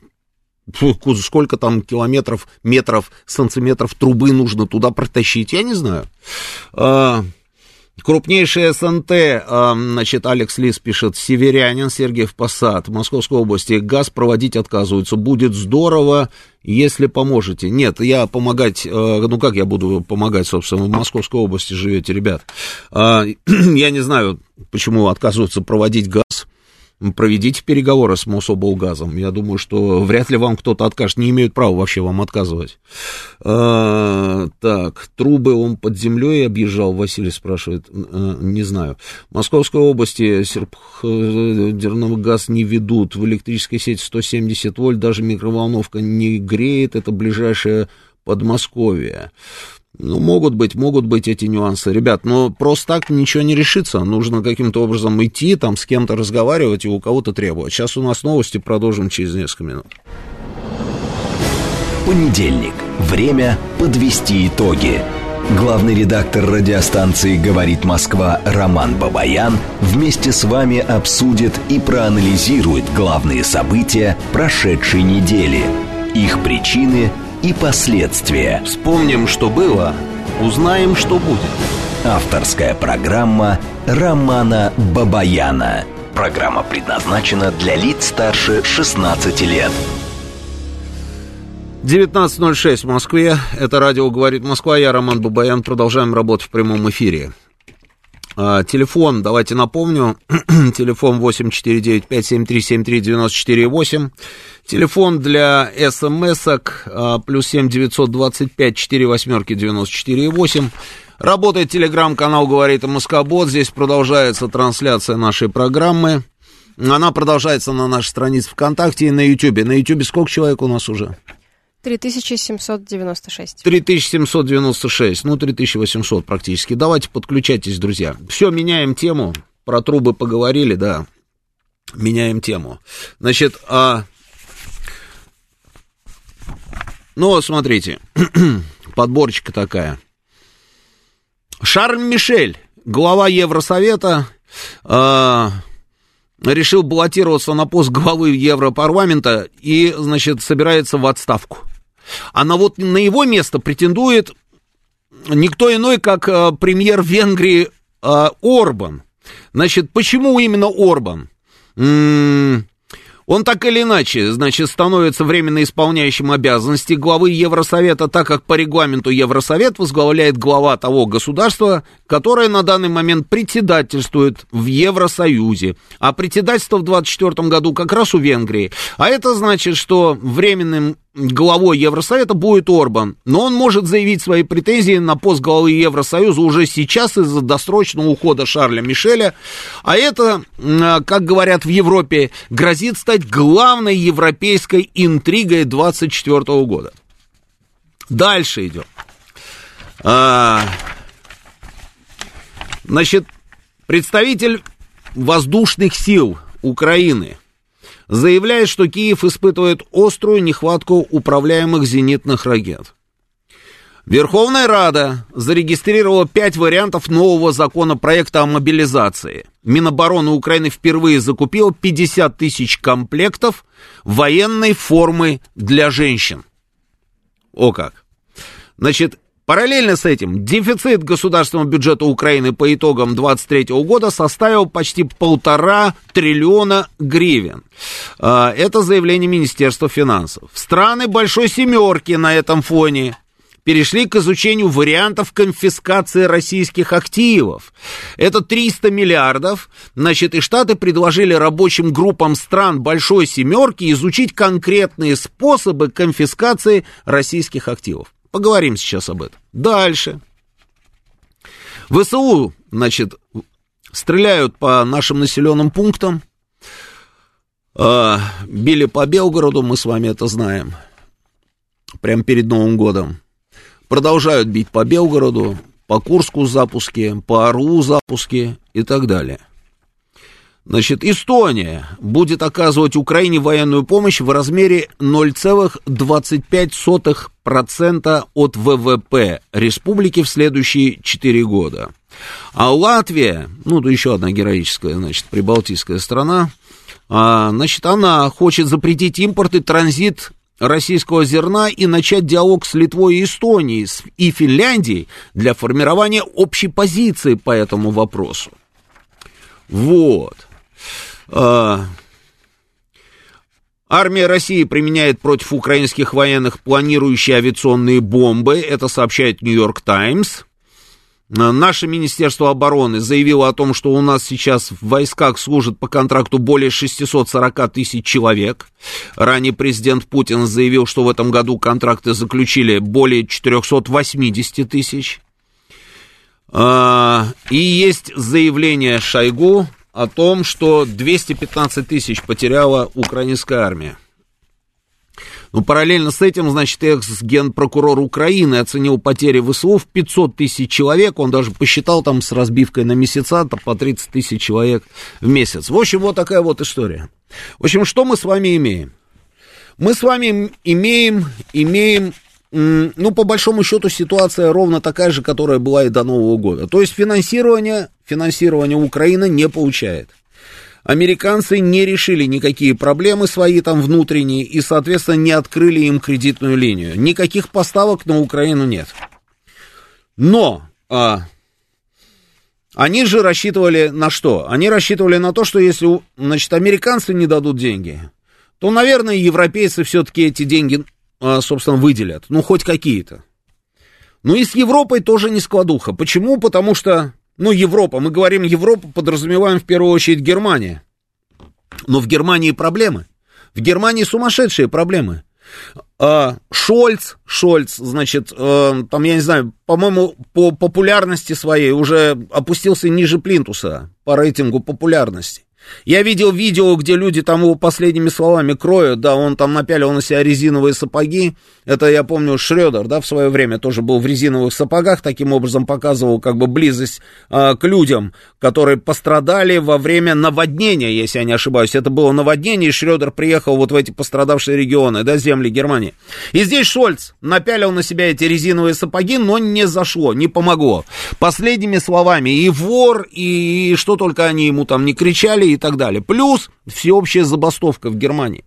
сколько там километров, метров, сантиметров трубы нужно туда протащить, я не знаю. А, Крупнейший СНТ, а, значит, Алекс Лис пишет, северянин Сергеев Посад, Московской области, газ проводить отказываются, будет здорово, если поможете. Нет, я помогать, э, ну как я буду помогать, собственно, в Московской области живете, ребят. А, я не знаю, почему отказываются проводить газ проведите переговоры с Мособлгазом. Я думаю, что вряд ли вам кто-то откажет, не имеют права вообще вам отказывать. А, так, трубы он под землей объезжал, Василий спрашивает, а, не знаю. В Московской области серпдерновый газ не ведут, в электрической сети 170 вольт, даже микроволновка не греет, это ближайшее Подмосковье. Ну, могут быть, могут быть эти нюансы. Ребят, но просто так ничего не решится. Нужно каким-то образом идти, там с кем-то разговаривать и у кого-то требовать. Сейчас у нас новости, продолжим через несколько минут. Понедельник. Время подвести итоги. Главный редактор радиостанции «Говорит Москва» Роман Бабаян вместе с вами обсудит и проанализирует главные события прошедшей недели, их причины – и последствия. Вспомним, что было, узнаем, что будет. Авторская программа Романа Бабаяна. Программа предназначена для лиц старше 16 лет. 19.06 в Москве. Это радио «Говорит Москва». Я Роман Бабаян. Продолжаем работу в прямом эфире. А, телефон, давайте напомню, телефон 8495-7373-94-8. Телефон для смс-ок, а, плюс 7 925 4 восьмерки 94 8. Работает телеграм-канал «Говорит Москобот». Здесь продолжается трансляция нашей программы. Она продолжается на нашей странице ВКонтакте и на Ютьюбе. На Ютьюбе сколько человек у нас уже? 3796. 3796, ну 3800 практически. Давайте подключайтесь, друзья. Все, меняем тему. Про трубы поговорили, да. Меняем тему. Значит, а... Ну, смотрите, подборочка такая. Шарль Мишель, глава Евросовета, э, решил баллотироваться на пост главы Европарламента и, значит, собирается в отставку. А на вот на его место претендует никто иной, как э, премьер Венгрии э, Орбан. Значит, почему именно Орбан? М-м- он так или иначе, значит, становится временно исполняющим обязанности главы Евросовета, так как по регламенту Евросовет возглавляет глава того государства, которое на данный момент председательствует в Евросоюзе. А председательство в 2024 году как раз у Венгрии. А это значит, что временным главой Евросовета будет Орбан, но он может заявить свои претензии на пост главы Евросоюза уже сейчас из-за досрочного ухода Шарля Мишеля, а это, как говорят в Европе, грозит стать главной европейской интригой 2024 года. Дальше идем. А, значит, представитель воздушных сил Украины – заявляет, что Киев испытывает острую нехватку управляемых зенитных ракет. Верховная Рада зарегистрировала пять вариантов нового законопроекта о мобилизации. Минобороны Украины впервые закупил 50 тысяч комплектов военной формы для женщин. О как. Значит, Параллельно с этим дефицит государственного бюджета Украины по итогам 2023 года составил почти полтора триллиона гривен. А, это заявление Министерства финансов. Страны Большой Семерки на этом фоне перешли к изучению вариантов конфискации российских активов. Это 300 миллиардов. Значит, и Штаты предложили рабочим группам стран Большой Семерки изучить конкретные способы конфискации российских активов. Поговорим сейчас об этом. Дальше. ВСУ, значит, стреляют по нашим населенным пунктам. Э, били по Белгороду, мы с вами это знаем. Прямо перед Новым годом. Продолжают бить по Белгороду. по Курску запуски, по Ару запуски и так далее. Значит, Эстония будет оказывать Украине военную помощь в размере 0,25% от ВВП республики в следующие 4 года. А Латвия, ну, то еще одна героическая, значит, прибалтийская страна, а, значит, она хочет запретить импорт и транзит российского зерна и начать диалог с Литвой и Эстонией и Финляндией для формирования общей позиции по этому вопросу. Вот. А, армия России применяет против украинских военных планирующие авиационные бомбы. Это сообщает Нью-Йорк Таймс. Наше Министерство обороны заявило о том, что у нас сейчас в войсках служит по контракту более 640 тысяч человек. Ранее президент Путин заявил, что в этом году контракты заключили более 480 тысяч. А, и есть заявление Шойгу о том, что 215 тысяч потеряла украинская армия. Но параллельно с этим, значит, экс-генпрокурор Украины оценил потери ВСУ в 500 тысяч человек. Он даже посчитал там с разбивкой на месяца там, по 30 тысяч человек в месяц. В общем, вот такая вот история. В общем, что мы с вами имеем? Мы с вами имеем, имеем ну, по большому счету, ситуация ровно такая же, которая была и до Нового года. То есть финансирование, финансирование Украины не получает американцы не решили никакие проблемы свои там внутренние и, соответственно, не открыли им кредитную линию. Никаких поставок на Украину нет. Но а, они же рассчитывали на что? Они рассчитывали на то, что если, значит, американцы не дадут деньги, то, наверное, европейцы все-таки эти деньги, собственно, выделят. Ну, хоть какие-то. Ну и с Европой тоже не складуха. Почему? Потому что ну, Европа, мы говорим Европа, подразумеваем в первую очередь Германия. Но в Германии проблемы. В Германии сумасшедшие проблемы. А, Шольц, Шольц, значит, э, там, я не знаю, по-моему, по популярности своей уже опустился ниже Плинтуса по рейтингу популярности. Я видел видео, где люди там его последними словами кроют, да, он там напялил на себя резиновые сапоги, это я помню Шредер, да, в свое время тоже был в резиновых сапогах, таким образом показывал как бы близость а, к людям, которые пострадали во время наводнения, если я не ошибаюсь, это было наводнение, и Шредер приехал вот в эти пострадавшие регионы, да, земли Германии. И здесь Шольц напялил на себя эти резиновые сапоги, но не зашло, не помогло. Последними словами, и вор, и что только они ему там не кричали, и так далее. Плюс всеобщая забастовка в Германии.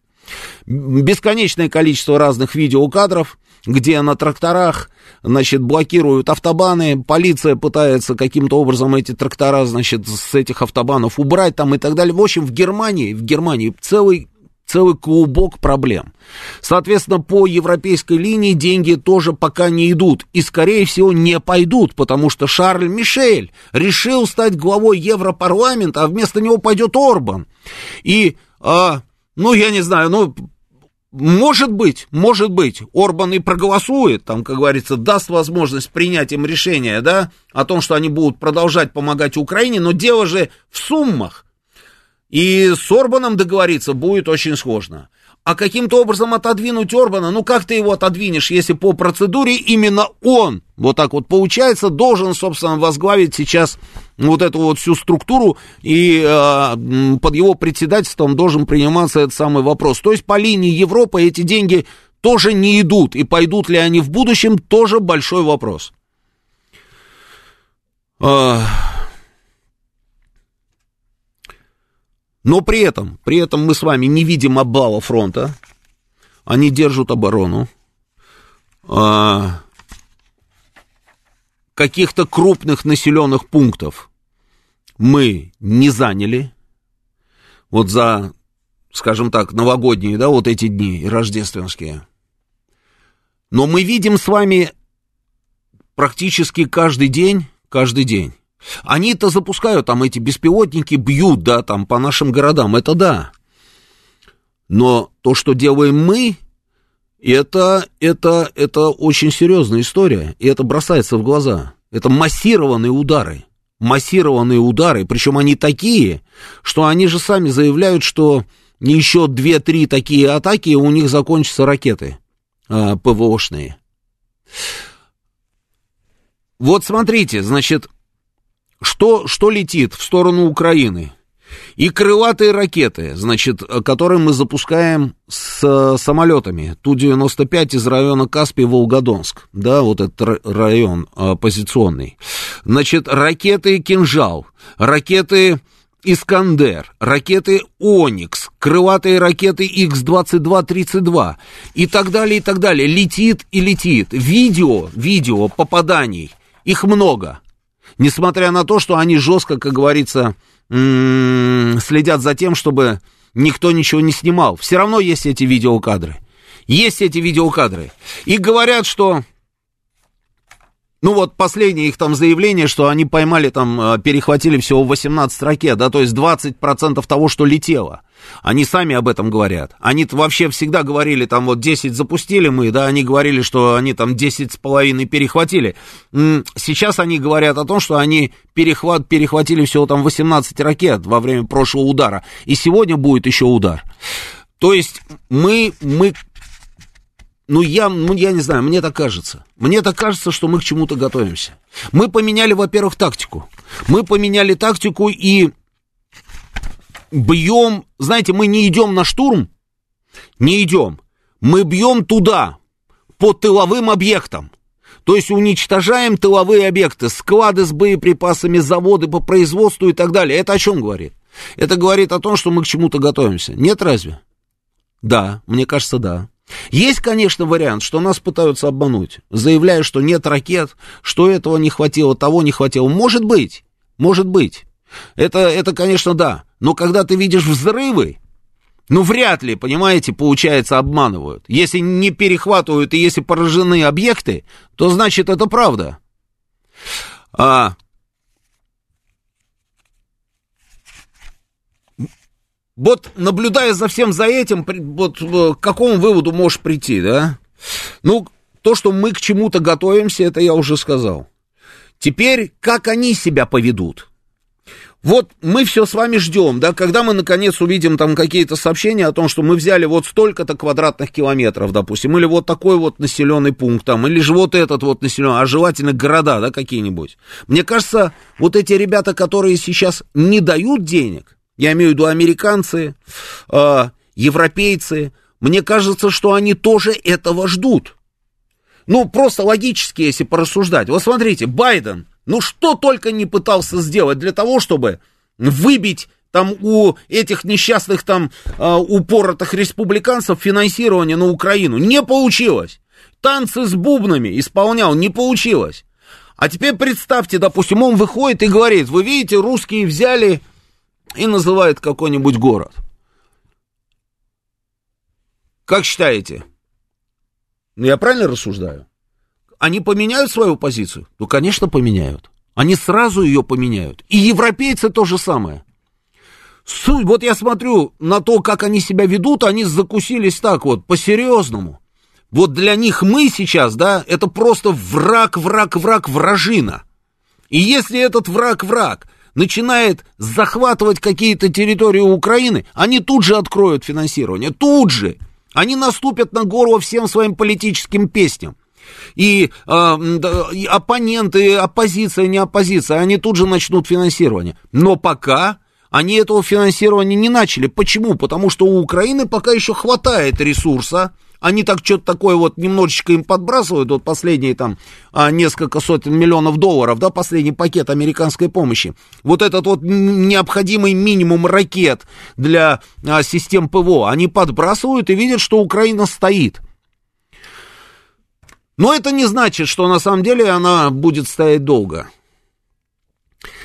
Бесконечное количество разных видеокадров, где на тракторах, значит, блокируют автобаны, полиция пытается каким-то образом эти трактора, значит, с этих автобанов убрать там и так далее. В общем, в Германии, в Германии целый целый клубок проблем. Соответственно, по европейской линии деньги тоже пока не идут. И, скорее всего, не пойдут, потому что Шарль Мишель решил стать главой Европарламента, а вместо него пойдет Орбан. И, а, ну, я не знаю, ну, может быть, может быть, Орбан и проголосует, там, как говорится, даст возможность принять им решение, да, о том, что они будут продолжать помогать Украине, но дело же в суммах. И с Орбаном договориться будет очень сложно. А каким-то образом отодвинуть Орбана, ну как ты его отодвинешь, если по процедуре именно он, вот так вот получается, должен, собственно, возглавить сейчас вот эту вот всю структуру, и э, под его председательством должен приниматься этот самый вопрос. То есть по линии Европы эти деньги тоже не идут, и пойдут ли они в будущем, тоже большой вопрос. Но при этом, при этом мы с вами не видим обвала фронта. Они держат оборону. А, каких-то крупных населенных пунктов мы не заняли. Вот за, скажем так, новогодние, да, вот эти дни рождественские. Но мы видим с вами практически каждый день, каждый день они-то запускают там эти беспилотники, бьют, да, там по нашим городам, это да. Но то, что делаем мы, это, это, это очень серьезная история, и это бросается в глаза. Это массированные удары, массированные удары, причем они такие, что они же сами заявляют, что еще 2-3 такие атаки, у них закончатся ракеты а, ПВОшные. вот смотрите, значит, что, что летит в сторону Украины? И крылатые ракеты, значит, которые мы запускаем с самолетами. Ту-95 из района Каспий-Волгодонск. Да, вот этот район оппозиционный. Значит, ракеты «Кинжал», ракеты «Искандер», ракеты «Оникс», крылатые ракеты Х-22-32 и так далее, и так далее. Летит и летит. Видео, видео попаданий, их много. Несмотря на то, что они жестко, как говорится, следят за тем, чтобы никто ничего не снимал. Все равно есть эти видеокадры. Есть эти видеокадры. И говорят, что... Ну вот последнее их там заявление, что они поймали там, э, перехватили всего 18 ракет, да, то есть 20% того, что летело. Они сами об этом говорят. Они вообще всегда говорили, там вот 10 запустили мы, да, они говорили, что они там 10 с половиной перехватили. Сейчас они говорят о том, что они перехват, перехватили всего там 18 ракет во время прошлого удара. И сегодня будет еще удар. То есть мы, мы ну я, ну, я не знаю, мне так кажется. Мне так кажется, что мы к чему-то готовимся. Мы поменяли, во-первых, тактику. Мы поменяли тактику и бьем, знаете, мы не идем на штурм, не идем, мы бьем туда, по тыловым объектам. То есть уничтожаем тыловые объекты, склады с боеприпасами, заводы по производству и так далее. Это о чем говорит? Это говорит о том, что мы к чему-то готовимся. Нет разве? Да, мне кажется, да. Есть, конечно, вариант, что нас пытаются обмануть, заявляя, что нет ракет, что этого не хватило, того не хватило. Может быть, может быть. Это, это, конечно, да. Но когда ты видишь взрывы, ну, вряд ли, понимаете, получается, обманывают. Если не перехватывают и если поражены объекты, то значит это правда. А... Вот наблюдая за всем за этим, вот э, к какому выводу можешь прийти, да? Ну, то, что мы к чему-то готовимся, это я уже сказал. Теперь, как они себя поведут? Вот мы все с вами ждем, да, когда мы наконец увидим там какие-то сообщения о том, что мы взяли вот столько-то квадратных километров, допустим, или вот такой вот населенный пункт там, или же вот этот вот населенный, а желательно города, да, какие-нибудь. Мне кажется, вот эти ребята, которые сейчас не дают денег, я имею в виду американцы, э, европейцы, мне кажется, что они тоже этого ждут. Ну, просто логически, если порассуждать. Вот смотрите, Байден, ну что только не пытался сделать для того, чтобы выбить там у этих несчастных там э, упоротых республиканцев финансирование на Украину. Не получилось. Танцы с бубнами исполнял, не получилось. А теперь представьте, допустим, он выходит и говорит, вы видите, русские взяли и называют какой-нибудь город. Как считаете? Ну, я правильно рассуждаю? Они поменяют свою позицию? Ну, конечно, поменяют. Они сразу ее поменяют. И европейцы то же самое. Суть, вот я смотрю на то, как они себя ведут, они закусились так вот, по-серьезному. Вот для них мы сейчас, да, это просто враг, враг, враг, вражина. И если этот враг-враг начинает захватывать какие-то территории Украины, они тут же откроют финансирование, тут же. Они наступят на горло всем своим политическим песням и, э, оппоненты, оппозиция, не оппозиция, они тут же начнут финансирование. Но пока они этого финансирования не начали. Почему? Потому что у Украины пока еще хватает ресурса, они так что-то такое вот немножечко им подбрасывают, вот последние там а, несколько сотен миллионов долларов, да, последний пакет американской помощи. Вот этот вот необходимый минимум ракет для а, систем ПВО, они подбрасывают и видят, что Украина стоит. Но это не значит, что на самом деле она будет стоять долго.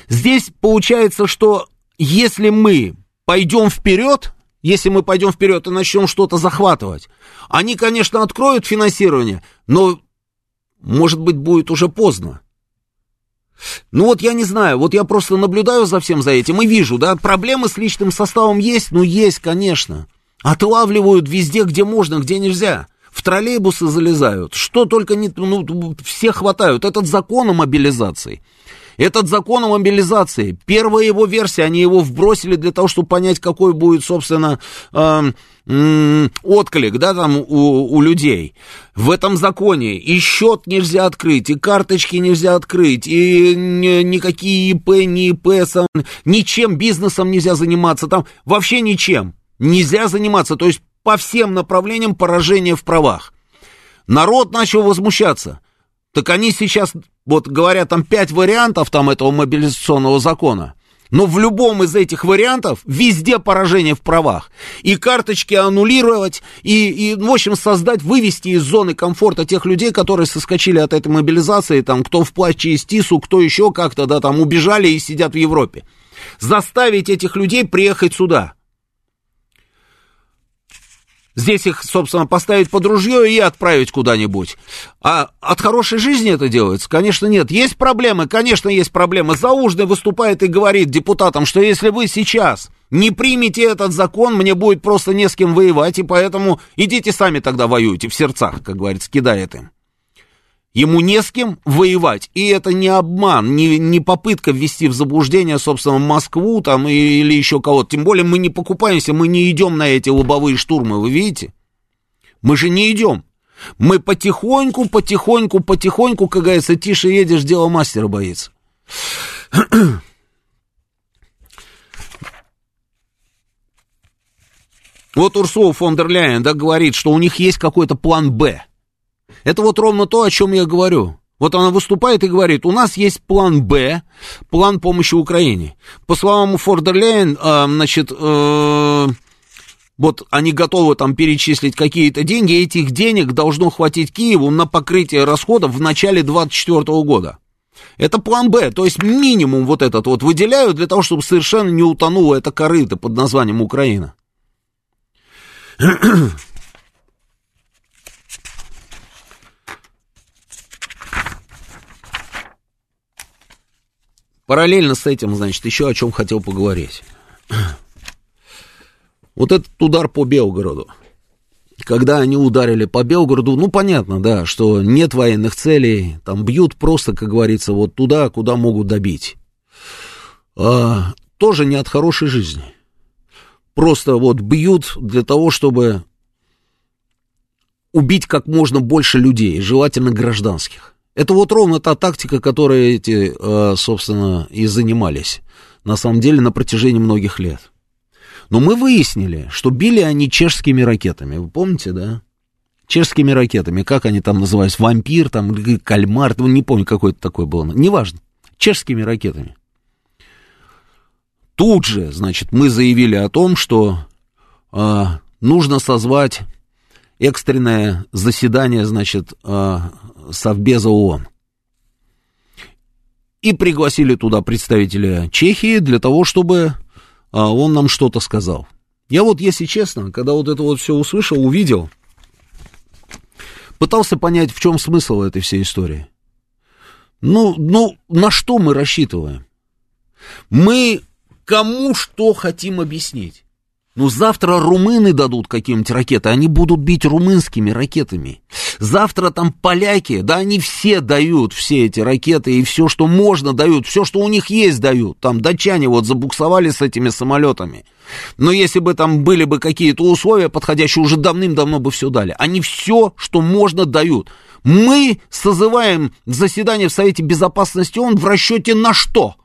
Здесь получается, что если мы пойдем вперед, если мы пойдем вперед и начнем что-то захватывать, они, конечно, откроют финансирование, но, может быть, будет уже поздно. Ну вот я не знаю, вот я просто наблюдаю за всем за этим и вижу, да, проблемы с личным составом есть, ну есть, конечно. Отлавливают везде, где можно, где нельзя в троллейбусы залезают, что только не, ну, все хватают. Этот закон о мобилизации. Этот закон о мобилизации, первая его версия, они его вбросили для того, чтобы понять, какой будет, собственно, э, э, отклик, да, там у, у людей. В этом законе и счет нельзя открыть, и карточки нельзя открыть, и никакие ИП, не ИП, сам, ничем бизнесом нельзя заниматься, там вообще ничем нельзя заниматься, то есть по всем направлениям поражение в правах. Народ начал возмущаться. Так они сейчас, вот говорят, там пять вариантов там этого мобилизационного закона. Но в любом из этих вариантов везде поражение в правах. И карточки аннулировать, и, и, в общем, создать, вывести из зоны комфорта тех людей, которые соскочили от этой мобилизации, там, кто в плаче из ТИСу, кто еще как-то, да, там, убежали и сидят в Европе. Заставить этих людей приехать сюда. Здесь их, собственно, поставить под ружье и отправить куда-нибудь. А от хорошей жизни это делается? Конечно, нет. Есть проблемы? Конечно, есть проблемы. Заужный выступает и говорит депутатам, что если вы сейчас не примете этот закон, мне будет просто не с кем воевать, и поэтому идите сами тогда воюйте в сердцах, как говорится, кидает им. Ему не с кем воевать. И это не обман, не, не попытка ввести в заблуждение, собственно, Москву там или еще кого-то. Тем более мы не покупаемся, мы не идем на эти лобовые штурмы, вы видите? Мы же не идем. Мы потихоньку, потихоньку, потихоньку, как говорится, тише едешь, дело мастера боится. Вот Урсула фон дер Ляйен, да, говорит, что у них есть какой-то план «Б». Это вот ровно то, о чем я говорю. Вот она выступает и говорит, у нас есть план «Б», план помощи Украине. По словам Фордерляйн, э, значит, вот они готовы там перечислить какие-то деньги, этих денег должно хватить Киеву на покрытие расходов в начале 2024 года. Это план «Б», то есть минимум вот этот вот выделяют для того, чтобы совершенно не утонуло это корыто под названием Украина. Параллельно с этим, значит, еще о чем хотел поговорить. Вот этот удар по Белгороду. Когда они ударили по Белгороду, ну, понятно, да, что нет военных целей, там бьют просто, как говорится, вот туда, куда могут добить. А, тоже не от хорошей жизни. Просто вот бьют для того, чтобы убить как можно больше людей, желательно гражданских. Это вот ровно та тактика, которой эти, э, собственно, и занимались, на самом деле, на протяжении многих лет. Но мы выяснили, что били они чешскими ракетами, вы помните, да? Чешскими ракетами, как они там назывались, вампир, там, кальмар, не помню, какой это такой был, неважно, чешскими ракетами. Тут же, значит, мы заявили о том, что э, нужно созвать экстренное заседание, значит, э, Совбеза ООН. И пригласили туда представителя Чехии для того, чтобы а, он нам что-то сказал. Я вот, если честно, когда вот это вот все услышал, увидел, пытался понять, в чем смысл этой всей истории. Ну, ну, на что мы рассчитываем? Мы кому что хотим объяснить? Ну, завтра румыны дадут какие-нибудь ракеты, они будут бить румынскими ракетами. Завтра там поляки, да, они все дают все эти ракеты и все, что можно дают, все, что у них есть дают. Там датчане вот забуксовали с этими самолетами. Но если бы там были бы какие-то условия подходящие, уже давным-давно бы все дали. Они все, что можно, дают. Мы созываем заседание в Совете Безопасности ООН в расчете на что?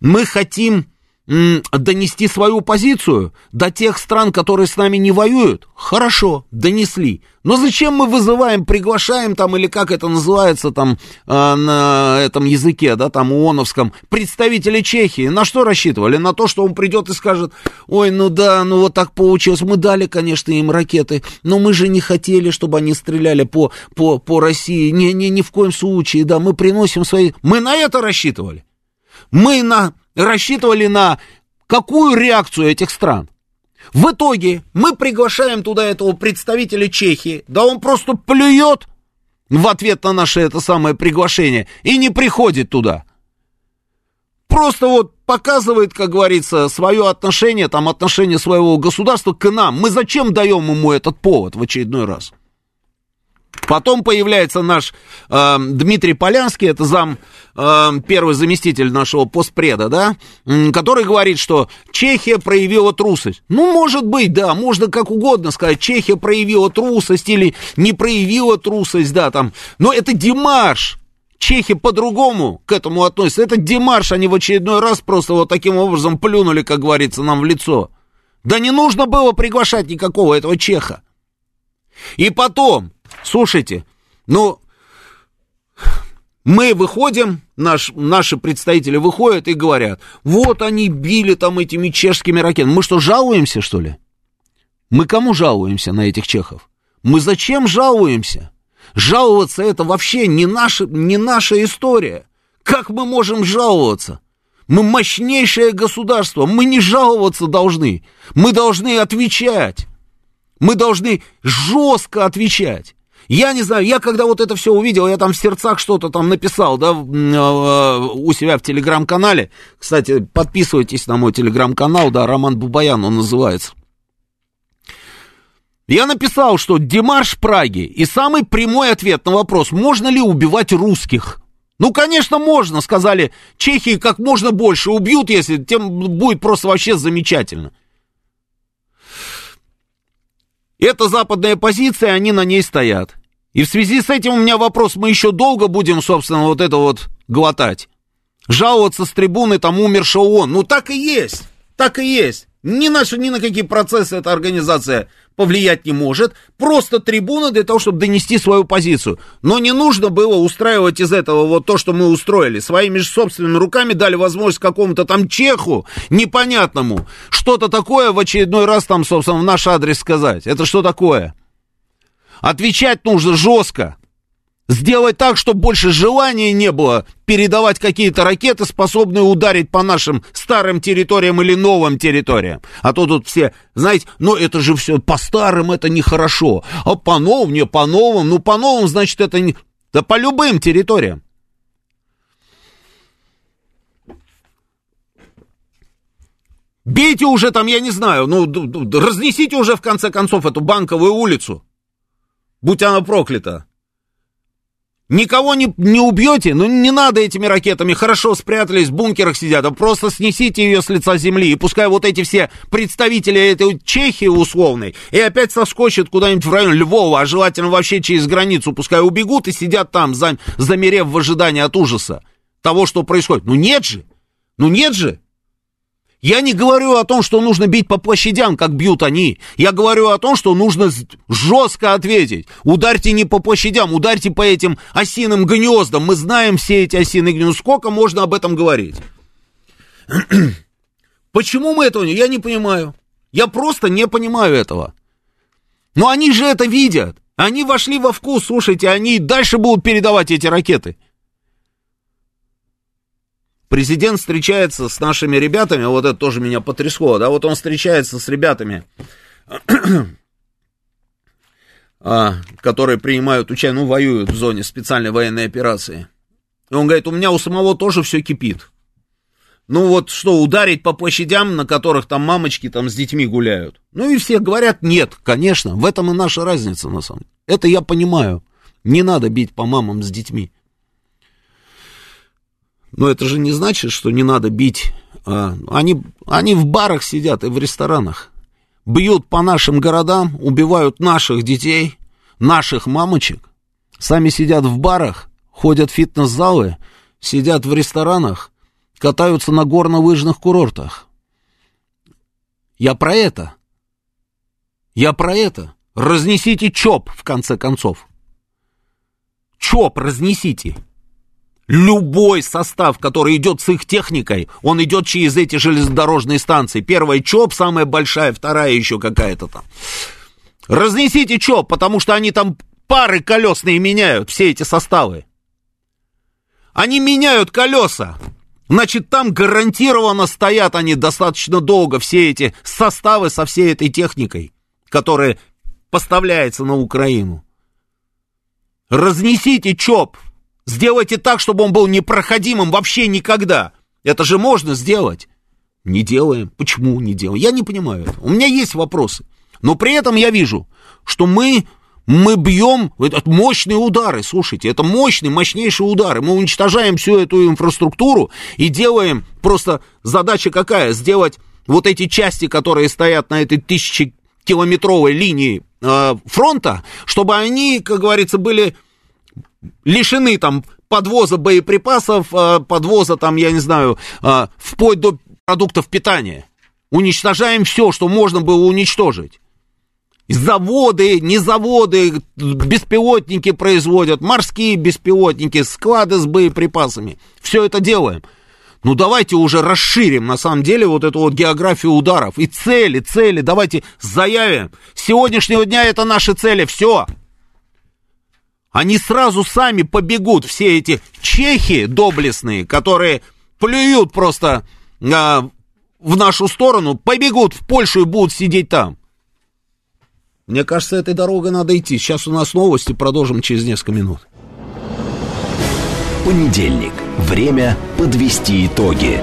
Мы хотим донести свою позицию до тех стран, которые с нами не воюют, хорошо, донесли. Но зачем мы вызываем, приглашаем там, или как это называется там э, на этом языке, да, там ООНовском, представителей Чехии? На что рассчитывали? На то, что он придет и скажет, ой, ну да, ну вот так получилось, мы дали, конечно, им ракеты, но мы же не хотели, чтобы они стреляли по, по, по России, не, не, ни в коем случае, да, мы приносим свои... Мы на это рассчитывали. Мы на рассчитывали на какую реакцию этих стран. В итоге мы приглашаем туда этого представителя Чехии, да он просто плюет в ответ на наше это самое приглашение и не приходит туда. Просто вот показывает, как говорится, свое отношение, там отношение своего государства к нам. Мы зачем даем ему этот повод в очередной раз? Потом появляется наш э, Дмитрий Полянский, это зам, э, первый заместитель нашего постпреда, да, который говорит, что Чехия проявила трусость. Ну, может быть, да, можно как угодно сказать, Чехия проявила трусость или не проявила трусость, да, там, но это Димаш, Чехи по-другому к этому относятся. Это Димаш, они в очередной раз просто вот таким образом плюнули, как говорится, нам в лицо. Да не нужно было приглашать никакого этого чеха. И потом, слушайте, ну, мы выходим, наш, наши представители выходят и говорят, вот они били там этими чешскими ракетами. Мы что, жалуемся, что ли? Мы кому жалуемся на этих чехов? Мы зачем жалуемся? Жаловаться это вообще не наша, не наша история. Как мы можем жаловаться? Мы мощнейшее государство, мы не жаловаться должны. Мы должны отвечать. Мы должны жестко отвечать. Я не знаю, я когда вот это все увидел, я там в сердцах что-то там написал, да, э, у себя в телеграм-канале. Кстати, подписывайтесь на мой телеграм-канал, да, Роман Бубаян он называется. Я написал, что Демарш Праги и самый прямой ответ на вопрос, можно ли убивать русских. Ну, конечно, можно, сказали, Чехии как можно больше убьют, если тем будет просто вообще замечательно. Это западная позиция, они на ней стоят. И в связи с этим у меня вопрос, мы еще долго будем, собственно, вот это вот глотать. Жаловаться с трибуны там умершего ООН. Ну, так и есть, так и есть. Ни на, ни на какие процессы эта организация повлиять не может. Просто трибуна для того, чтобы донести свою позицию. Но не нужно было устраивать из этого вот то, что мы устроили. Своими же собственными руками дали возможность какому-то там чеху непонятному что-то такое в очередной раз там, собственно, в наш адрес сказать. Это что такое? Отвечать нужно жестко. Сделать так, чтобы больше желания не было передавать какие-то ракеты, способные ударить по нашим старым территориям или новым территориям. А то тут все, знаете, ну это же все по старым, это нехорошо. А по новым, не по новым, ну по новым, значит, это не... Да по любым территориям. Бейте уже там, я не знаю, ну, разнесите уже в конце концов эту банковую улицу. Будь она проклята. Никого не, не убьете, ну не надо этими ракетами, хорошо спрятались, в бункерах сидят, а просто снесите ее с лица земли, и пускай вот эти все представители этой Чехии условной, и опять соскочат куда-нибудь в район Львова, а желательно вообще через границу, пускай убегут и сидят там, зам, замерев в ожидании от ужаса того, что происходит. Ну нет же, ну нет же. Я не говорю о том, что нужно бить по площадям, как бьют они. Я говорю о том, что нужно жестко ответить. Ударьте не по площадям, ударьте по этим осиным гнездам. Мы знаем все эти осиные гнезда. Сколько можно об этом говорить? Почему мы этого не... Я не понимаю. Я просто не понимаю этого. Но они же это видят. Они вошли во вкус, слушайте, они дальше будут передавать эти ракеты. Президент встречается с нашими ребятами, вот это тоже меня потрясло, да, вот он встречается с ребятами, а, которые принимают участие, ну, воюют в зоне специальной военной операции. И он говорит, у меня у самого тоже все кипит. Ну вот что, ударить по площадям, на которых там мамочки там с детьми гуляют? Ну и все говорят, нет, конечно, в этом и наша разница на самом деле. Это я понимаю. Не надо бить по мамам с детьми. Но это же не значит, что не надо бить. А, они, они в барах сидят и в ресторанах. Бьют по нашим городам, убивают наших детей, наших мамочек. Сами сидят в барах, ходят в фитнес-залы, сидят в ресторанах, катаются на горно-лыжных курортах. Я про это. Я про это. Разнесите ЧОП, в конце концов. ЧОП разнесите. Любой состав, который идет с их техникой, он идет через эти железнодорожные станции. Первая ЧОП, самая большая, вторая еще какая-то там. Разнесите ЧОП, потому что они там пары колесные меняют, все эти составы. Они меняют колеса. Значит, там гарантированно стоят они достаточно долго, все эти составы со всей этой техникой, которая поставляется на Украину. Разнесите ЧОП, Сделайте так, чтобы он был непроходимым вообще никогда. Это же можно сделать. Не делаем. Почему не делаем? Я не понимаю этого. У меня есть вопросы. Но при этом я вижу, что мы, Мы бьем, это мощные удары, слушайте, это мощные, мощнейшие удары. Мы уничтожаем всю эту инфраструктуру и делаем, просто задача какая? Сделать вот эти части, которые стоят на этой тысячекилометровой линии э, фронта, чтобы они, как говорится, были лишены там подвоза боеприпасов, э, подвоза там, я не знаю, э, вплоть до продуктов питания. Уничтожаем все, что можно было уничтожить. Заводы, не заводы, беспилотники производят, морские беспилотники, склады с боеприпасами. Все это делаем. Ну давайте уже расширим, на самом деле, вот эту вот географию ударов. И цели, цели, давайте заявим. С сегодняшнего дня это наши цели, все. Они сразу сами побегут, все эти чехи доблестные, которые плюют просто а, в нашу сторону, побегут в Польшу и будут сидеть там. Мне кажется, этой дорогой надо идти. Сейчас у нас новости, продолжим через несколько минут. Понедельник. Время подвести итоги.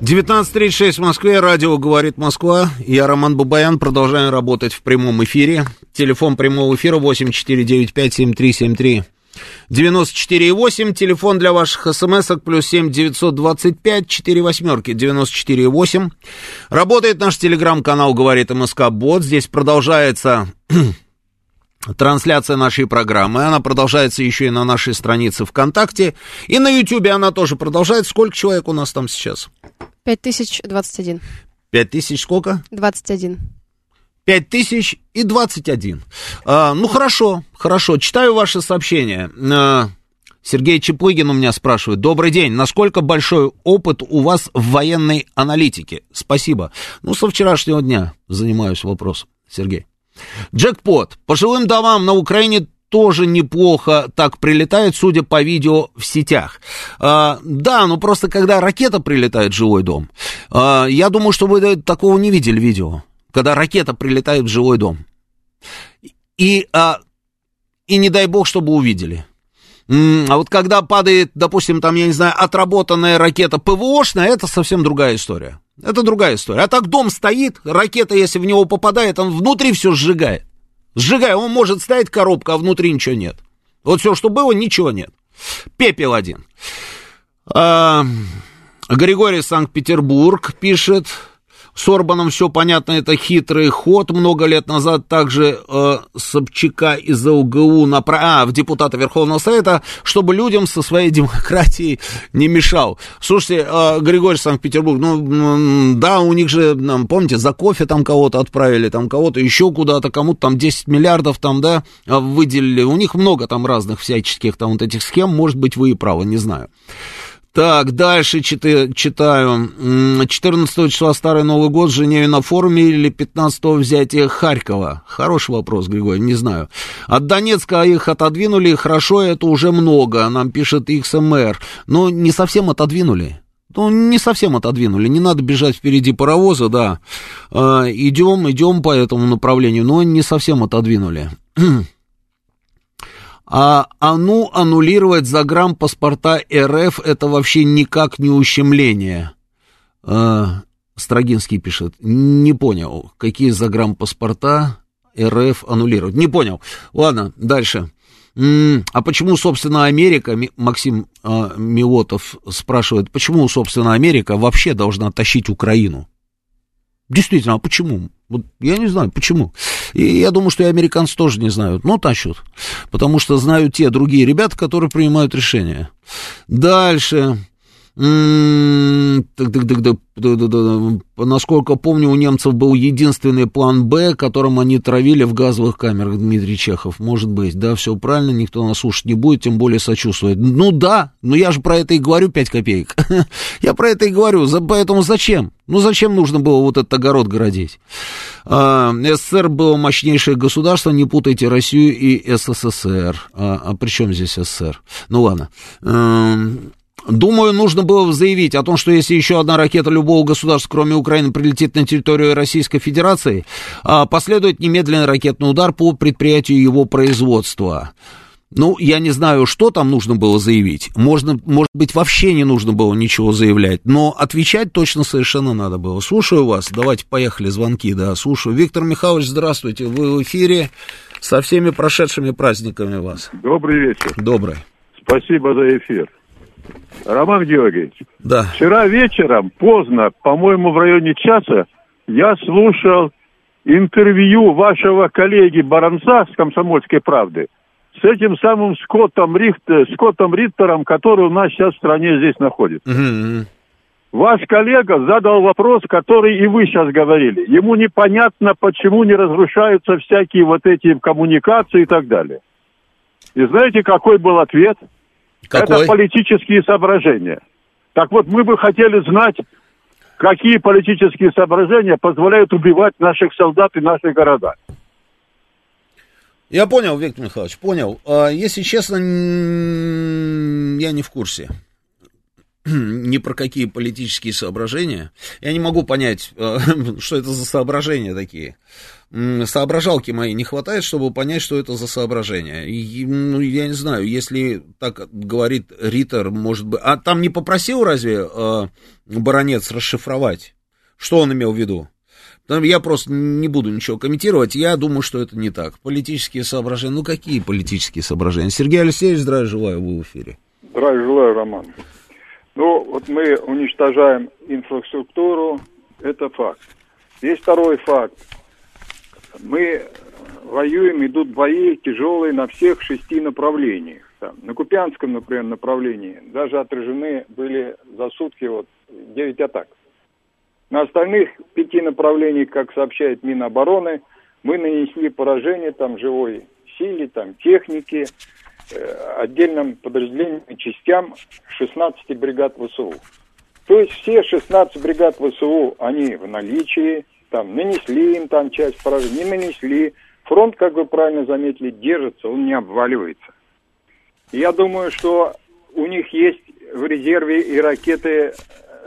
19.36 в Москве, радио «Говорит Москва». Я, Роман Бабаян, продолжаем работать в прямом эфире. Телефон прямого эфира 8495-7373. 94,8, телефон для ваших смс-ок, плюс 7 925 4 восьмерки, 94,8. Работает наш телеграм-канал «Говорит МСК Бот». Здесь продолжается трансляция нашей программы. Она продолжается еще и на нашей странице ВКонтакте. И на Ютьюбе она тоже продолжается. Сколько человек у нас там сейчас? 5021. 5000 сколько? 21. 5000 и 21. А, ну, хорошо, хорошо. Читаю ваши сообщения. А, Сергей Чеплыгин у меня спрашивает. Добрый день. Насколько большой опыт у вас в военной аналитике? Спасибо. Ну, со вчерашнего дня занимаюсь вопросом, Сергей. Джекпот. Пожилым домам на Украине тоже неплохо так прилетает, судя по видео в сетях. А, да, ну просто когда ракета прилетает в жилой дом, а, я думаю, что вы такого не видели видео, когда ракета прилетает в жилой дом. И, а, и не дай бог, чтобы увидели. А вот когда падает, допустим, там, я не знаю, отработанная ракета ПВОшная, это совсем другая история. Это другая история. А так дом стоит, ракета, если в него попадает, он внутри все сжигает. Сжигай, он может стоять коробка, а внутри ничего нет. Вот все, что было, ничего нет. Пепел один. А, Григорий Санкт-Петербург пишет, с Орбаном все понятно, это хитрый ход. Много лет назад также э, Собчака из ЛГУ напра... а, в депутата Верховного Совета, чтобы людям со своей демократией не мешал. Слушайте, э, Григорий Санкт-Петербург, ну, да, у них же, помните, за кофе там кого-то отправили, там кого-то еще куда-то, кому-то там 10 миллиардов там, да, выделили. У них много там разных всяческих там вот этих схем, может быть, вы и правы, не знаю. Так, дальше читаю. 14 числа Старый Новый год Женеве на форуме или 15 взятие Харькова? Хороший вопрос, Григорий, не знаю. От Донецка их отодвинули, хорошо, это уже много, нам пишет XMR. Но не совсем отодвинули. Ну, не совсем отодвинули, не надо бежать впереди паровоза, да. Э, идем, идем по этому направлению, но не совсем отодвинули. А, а ну, аннулировать загранпаспорта РФ это вообще никак не ущемление. А, Строгинский пишет, не понял, какие загранпаспорта РФ аннулировать. Не понял. Ладно, дальше. А почему, собственно, Америка, Максим э, Милотов спрашивает, почему, собственно, Америка вообще должна тащить Украину? Действительно, а почему? Вот я не знаю, почему. И я думаю, что и американцы тоже не знают, но тащут. Потому что знают те другие ребята, которые принимают решения. Дальше. Насколько помню, у немцев был единственный план «Б», которым они травили в газовых камерах, Дмитрий Чехов. Может быть, да, все правильно, никто нас слушать не будет, тем более сочувствовать. Ну да, но я же про это и говорю 5 копеек. я про это и говорю, поэтому зачем? Ну зачем нужно было вот этот огород городить? А, СССР было мощнейшее государство, не путайте Россию и СССР. А, а при чем здесь СССР? Ну ладно. Думаю, нужно было заявить о том, что если еще одна ракета любого государства, кроме Украины, прилетит на территорию Российской Федерации, а, последует немедленный ракетный удар по предприятию его производства. Ну, я не знаю, что там нужно было заявить. Можно, может быть, вообще не нужно было ничего заявлять, но отвечать точно совершенно надо было. Слушаю вас. Давайте поехали, звонки, да, слушаю. Виктор Михайлович, здравствуйте. Вы в эфире. Со всеми прошедшими праздниками вас. Добрый вечер. Добрый. Спасибо за эфир. Роман Георгиевич. Да. Вчера вечером, поздно, по-моему, в районе часа, я слушал интервью вашего коллеги Баранца с «Комсомольской правды» с этим самым Скоттом, Рихт, Скоттом Риттером, который у нас сейчас в стране здесь находится. Угу. Ваш коллега задал вопрос, который и вы сейчас говорили. Ему непонятно, почему не разрушаются всякие вот эти коммуникации и так далее. И знаете, какой был ответ? Какой? Это политические соображения. Так вот, мы бы хотели знать, какие политические соображения позволяют убивать наших солдат и наши города. Я понял, Виктор Михайлович, понял. А, если честно, я не в курсе ни про какие политические соображения. Я не могу понять, э, что это за соображения такие. Соображалки моей не хватает, чтобы понять, что это за соображения. И, ну, я не знаю, если так говорит Риттер, может быть... А там не попросил разве э, баронец расшифровать? Что он имел в виду? Я просто не буду ничего комментировать. Я думаю, что это не так. Политические соображения. Ну, какие политические соображения? Сергей Алексеевич, здравия желаю, вы в эфире. Здравия желаю, Роман. Ну, вот мы уничтожаем инфраструктуру, это факт. Есть второй факт. Мы воюем, идут бои тяжелые на всех шести направлениях. Там, на Купянском, например, направлении даже отражены были за сутки вот 9 атак. На остальных пяти направлениях, как сообщает Минобороны, мы нанесли поражение там живой силе, там технике, Э, отдельным подразделениям и частям 16 бригад ВСУ. То есть все 16 бригад ВСУ, они в наличии, там нанесли им там часть поражений, не нанесли. Фронт, как вы правильно заметили, держится, он не обваливается. Я думаю, что у них есть в резерве и ракеты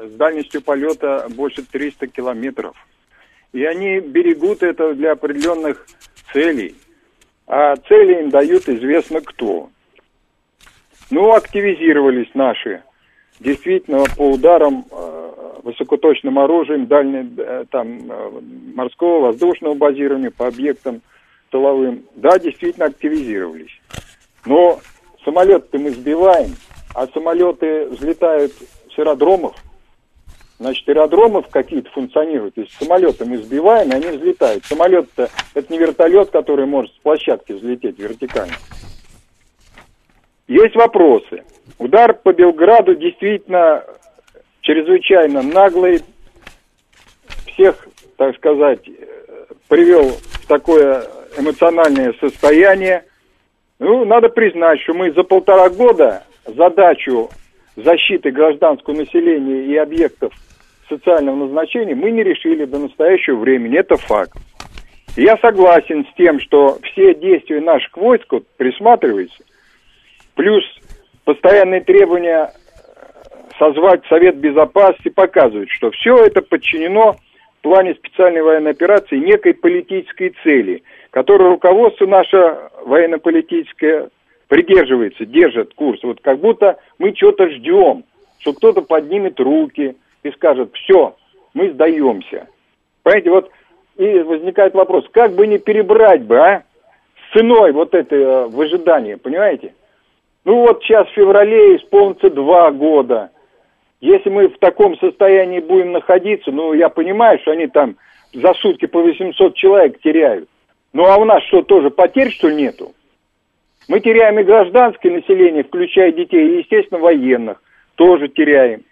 с дальностью полета больше 300 километров. И они берегут это для определенных целей. А цели им дают известно кто. Ну, активизировались наши. Действительно, по ударам э, высокоточным оружием, дальне, э, там, э, морского, воздушного базирования по объектам тыловым, да, действительно активизировались. Но самолеты мы сбиваем, а самолеты взлетают с аэродромов, значит, аэродромов какие-то функционируют. То есть самолеты мы сбиваем, и они взлетают. Самолет-то это не вертолет, который может с площадки взлететь вертикально. Есть вопросы. Удар по Белграду действительно чрезвычайно наглый. Всех, так сказать, привел в такое эмоциональное состояние. Ну, надо признать, что мы за полтора года задачу защиты гражданского населения и объектов социального назначения мы не решили до настоящего времени. Это факт. я согласен с тем, что все действия наших войск вот, присматриваются Плюс постоянные требования созвать Совет Безопасности показывают, что все это подчинено в плане специальной военной операции некой политической цели, которой руководство наше военно-политическое придерживается, держит курс. Вот как будто мы что-то ждем, что кто-то поднимет руки и скажет, все, мы сдаемся. Понимаете, вот и возникает вопрос, как бы не перебрать бы, а, с ценой вот это э, выжидание, понимаете? Ну вот сейчас в феврале исполнится два года. Если мы в таком состоянии будем находиться, ну я понимаю, что они там за сутки по 800 человек теряют. Ну а у нас что, тоже потерь, что ли, нету? Мы теряем и гражданское население, включая детей, и, естественно, военных. Тоже теряем.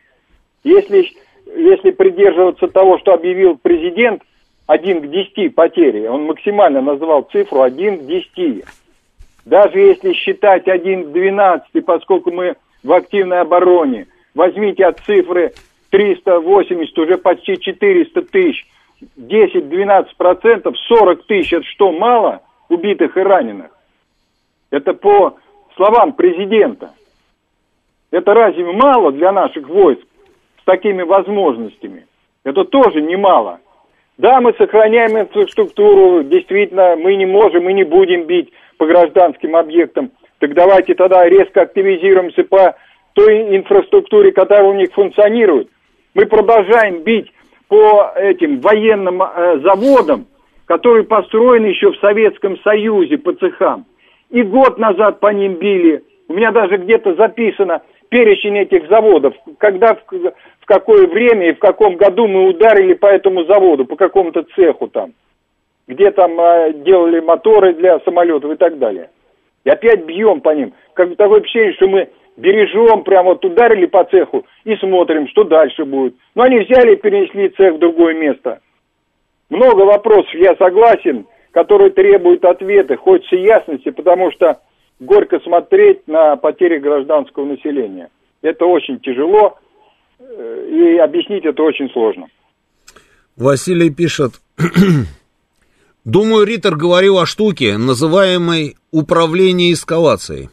Если, если придерживаться того, что объявил президент, 1 к 10 потери, он максимально назвал цифру 1 к 10. Даже если считать 1 к 12, поскольку мы в активной обороне, возьмите от цифры 380, уже почти 400 тысяч, 10-12 процентов, 40 тысяч, это что, мало убитых и раненых? Это по словам президента. Это разве мало для наших войск с такими возможностями? Это тоже немало. Да, мы сохраняем инфраструктуру, действительно, мы не можем и не будем бить по гражданским объектам. Так давайте тогда резко активизируемся по той инфраструктуре, которая у них функционирует. Мы продолжаем бить по этим военным э, заводам, которые построены еще в Советском Союзе по цехам. И год назад по ним били. У меня даже где-то записано перечень этих заводов, когда, в, в какое время и в каком году мы ударили по этому заводу, по какому-то цеху там, где там э, делали моторы для самолетов и так далее. И опять бьем по ним. Как такое ощущение, что мы бережем, прямо вот ударили по цеху и смотрим, что дальше будет. Но они взяли и перенесли цех в другое место. Много вопросов, я согласен, которые требуют ответа, хочется ясности, потому что горько смотреть на потери гражданского населения. Это очень тяжело, э, и объяснить это очень сложно. Василий пишет, думаю, Риттер говорил о штуке, называемой управление эскалацией.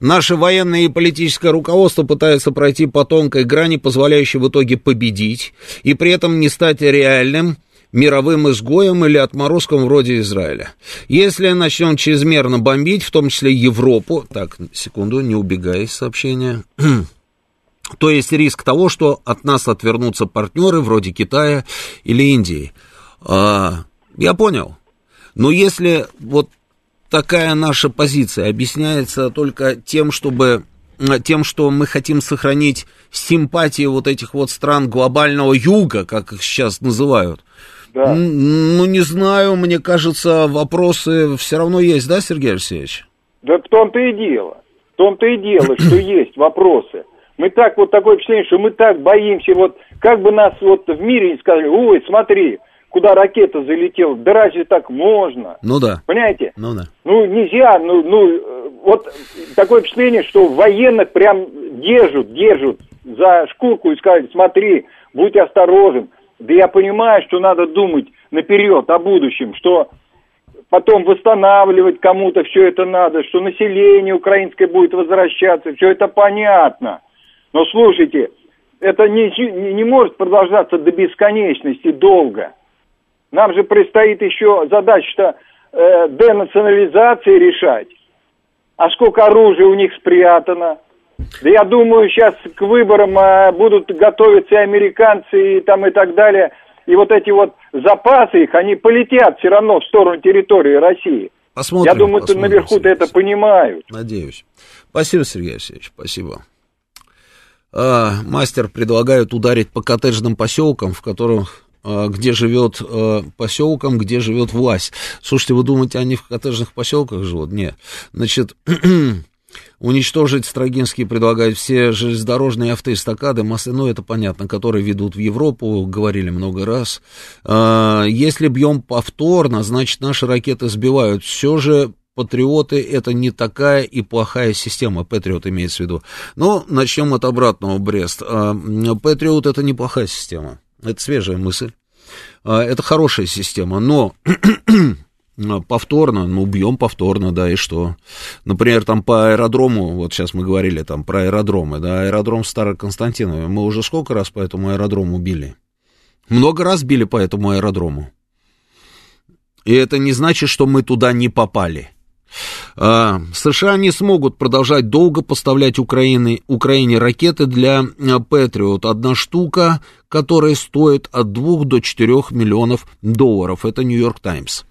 Наше военное и политическое руководство пытается пройти по тонкой грани, позволяющей в итоге победить, и при этом не стать реальным мировым изгоем или отморозком вроде Израиля. Если начнем чрезмерно бомбить, в том числе Европу, так, секунду, не убегай из сообщения, то есть риск того, что от нас отвернутся партнеры вроде Китая или Индии. А, я понял. Но если вот такая наша позиция объясняется только тем, чтобы тем, что мы хотим сохранить симпатии вот этих вот стран глобального юга, как их сейчас называют, да. Ну, не знаю, мне кажется, вопросы все равно есть, да, Сергей Алексеевич? Да в том-то и дело. В том-то и дело, что есть вопросы. Мы так вот такое впечатление, что мы так боимся, вот как бы нас вот в мире не сказали, ой, смотри, куда ракета залетела, да разве так можно? Ну да. Понимаете? Ну да. Ну нельзя, ну, ну вот такое впечатление, что военных прям держат, держат за шкурку и сказали, смотри, будь осторожен. Да я понимаю, что надо думать наперед о будущем, что потом восстанавливать кому-то все это надо, что население украинское будет возвращаться, все это понятно. Но слушайте, это не, не может продолжаться до бесконечности долго. Нам же предстоит еще задача-то э, денационализации решать. А сколько оружия у них спрятано, да я думаю, сейчас к выборам э, будут готовиться и американцы, и там и так далее. И вот эти вот запасы их, они полетят все равно в сторону территории России. Посмотрим, Я думаю, посмотрим, наверху-то это понимают. Надеюсь. Спасибо, Сергей Алексеевич, спасибо. А, мастер предлагает ударить по коттеджным поселкам, в которых где живет а, поселком, где живет власть. Слушайте, вы думаете, они в коттеджных поселках живут? Нет. Значит, Уничтожить Строгинский предлагает все железнодорожные автоэстакады, массы, ну это понятно, которые ведут в Европу, говорили много раз. А, если бьем повторно, значит наши ракеты сбивают. Все же Патриоты это не такая и плохая система, Патриот имеется в виду. Но начнем от обратного, Брест. Патриот это неплохая система, это свежая мысль. А, это хорошая система, но повторно, ну, бьем повторно, да, и что? Например, там по аэродрому, вот сейчас мы говорили там про аэродромы, да, аэродром Староконстантинове, мы уже сколько раз по этому аэродрому били? Много раз били по этому аэродрому. И это не значит, что мы туда не попали. А, США не смогут продолжать долго поставлять Украине, Украине ракеты для Патриот. Одна штука, которая стоит от 2 до 4 миллионов долларов. Это Нью-Йорк Таймс.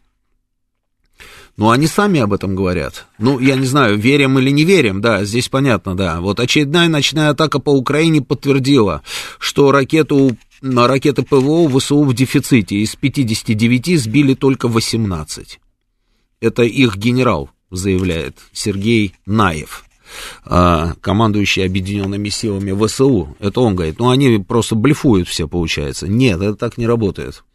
Ну, они сами об этом говорят. Ну, я не знаю, верим или не верим, да, здесь понятно, да. Вот очередная ночная атака по Украине подтвердила, что ракету, ракеты ПВО ВСУ в дефиците. Из 59 сбили только 18. Это их генерал заявляет Сергей Наев а, командующий объединенными силами ВСУ. Это он говорит. Ну, они просто блефуют все, получается. Нет, это так не работает.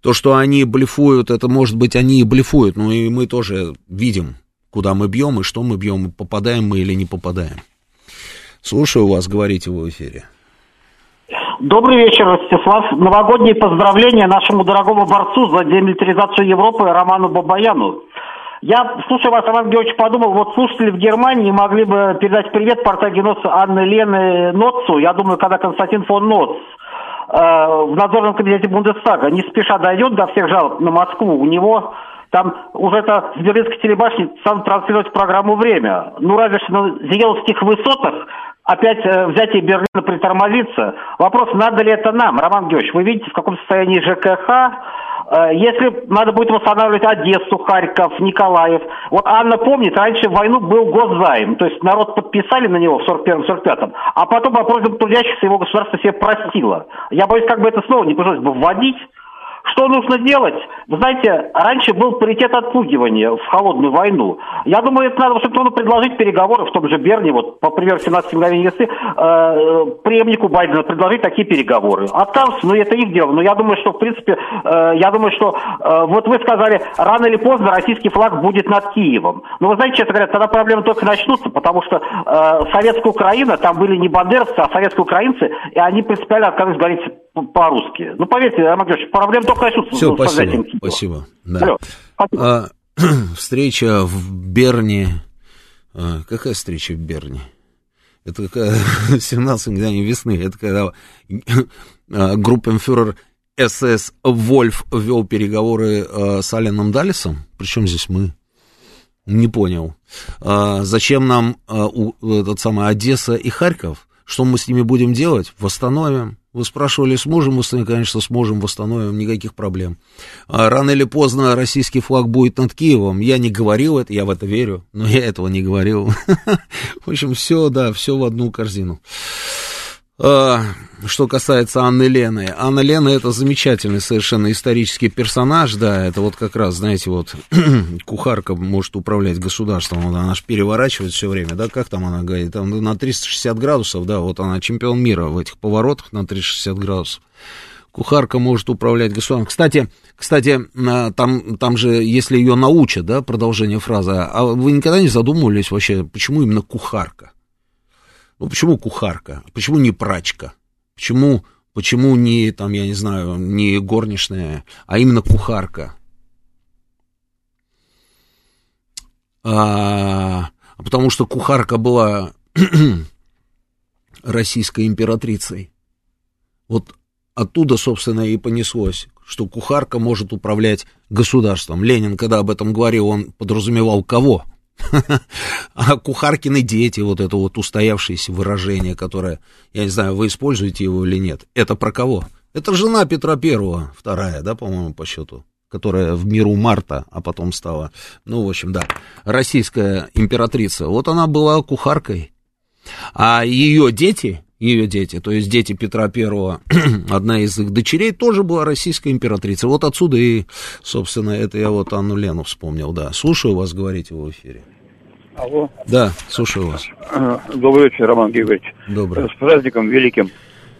То, что они блефуют, это может быть они и блефуют, но и мы тоже видим, куда мы бьем и что мы бьем, попадаем мы или не попадаем. Слушаю вас, говорите в эфире. Добрый вечер, Ростислав. Новогодние поздравления нашему дорогому борцу за демилитаризацию Европы Роману Бабаяну. Я, слушая вас, Роман Георгиевич, подумал, вот слушатели в Германии могли бы передать привет портагеносу Анны Лены Ноцу. Я думаю, когда Константин фон Ноц э, в надзорном кабинете Бундестага не спеша дойдет до всех жалоб на Москву, у него там уже это с Берлинской телебашни сам транслировать программу «Время». Ну, разве что на Зиеловских высотах опять э, взятие Берлина притормозится. Вопрос, надо ли это нам? Роман Георгиевич, вы видите, в каком состоянии ЖКХ, Э, если надо будет восстанавливать Одессу, Харьков, Николаев. Вот Анна помнит, раньше в войну был госзайм, то есть народ подписали на него в 41-45, а потом по просьбам трудящихся его государство себе простило. Я боюсь, как бы это снова не пришлось бы вводить, что нужно делать? Вы знаете, раньше был паритет отпугивания в холодную войну. Я думаю, это надо Вашингтону предложить переговоры в том же Берне, вот, по примеру 17 мгновений весы, э, преемнику Байдена предложить такие переговоры. Откажутся, ну это их дело. Но я думаю, что, в принципе, э, я думаю, что, э, вот вы сказали, рано или поздно российский флаг будет над Киевом. Но вы знаете, честно говоря, тогда проблемы только начнутся, потому что э, советская Украина, там были не бандеровцы, а советские украинцы, и они принципиально отказались говорить по-русски. Ну, поверьте, Роман Георгиевич, проблем только начнутся. Все, спасибо, спасибо. Да. А, встреча в Берне. А, какая встреча в Берне? Это какая 17 мгновений весны. Это когда а, группенфюрер СС Вольф вел переговоры а, с Аленом Далисом. Причем здесь мы? Не понял. А, зачем нам а, у, этот самый Одесса и Харьков? Что мы с ними будем делать? Восстановим. Вы спрашивали, сможем мы, конечно, сможем, восстановим, никаких проблем. А рано или поздно российский флаг будет над Киевом. Я не говорил это, я в это верю, но я этого не говорил. В общем, все, да, все в одну корзину. А, что касается Анны Лены. Анна Лена это замечательный совершенно исторический персонаж, да, это вот как раз, знаете, вот кухарка может управлять государством, она же переворачивает все время, да, как там она говорит, там на 360 градусов, да, вот она чемпион мира в этих поворотах на 360 градусов. Кухарка может управлять государством. Кстати, кстати, там, там же, если ее научат, да, продолжение фразы, а вы никогда не задумывались вообще, почему именно кухарка? Ну, почему кухарка? Почему не прачка? Почему, почему не, там, я не знаю, не горничная, а именно кухарка? А, потому что кухарка была российской императрицей. Вот оттуда, собственно, и понеслось, что кухарка может управлять государством. Ленин, когда об этом говорил, он подразумевал кого? А кухаркины дети, вот это вот устоявшееся выражение, которое, я не знаю, вы используете его или нет, это про кого? Это жена Петра Первого, вторая, да, по-моему, по счету, которая в миру Марта, а потом стала, ну, в общем, да, российская императрица. Вот она была кухаркой. А ее дети, ее дети, то есть дети Петра Первого, одна из их дочерей тоже была российская императрица. Вот отсюда и, собственно, это я вот Анну Лену вспомнил, да. Слушаю вас, говорите в эфире. Алло. Да, слушаю вас. А, добрый вечер, Роман Георгиевич. Добрый. С праздником великим,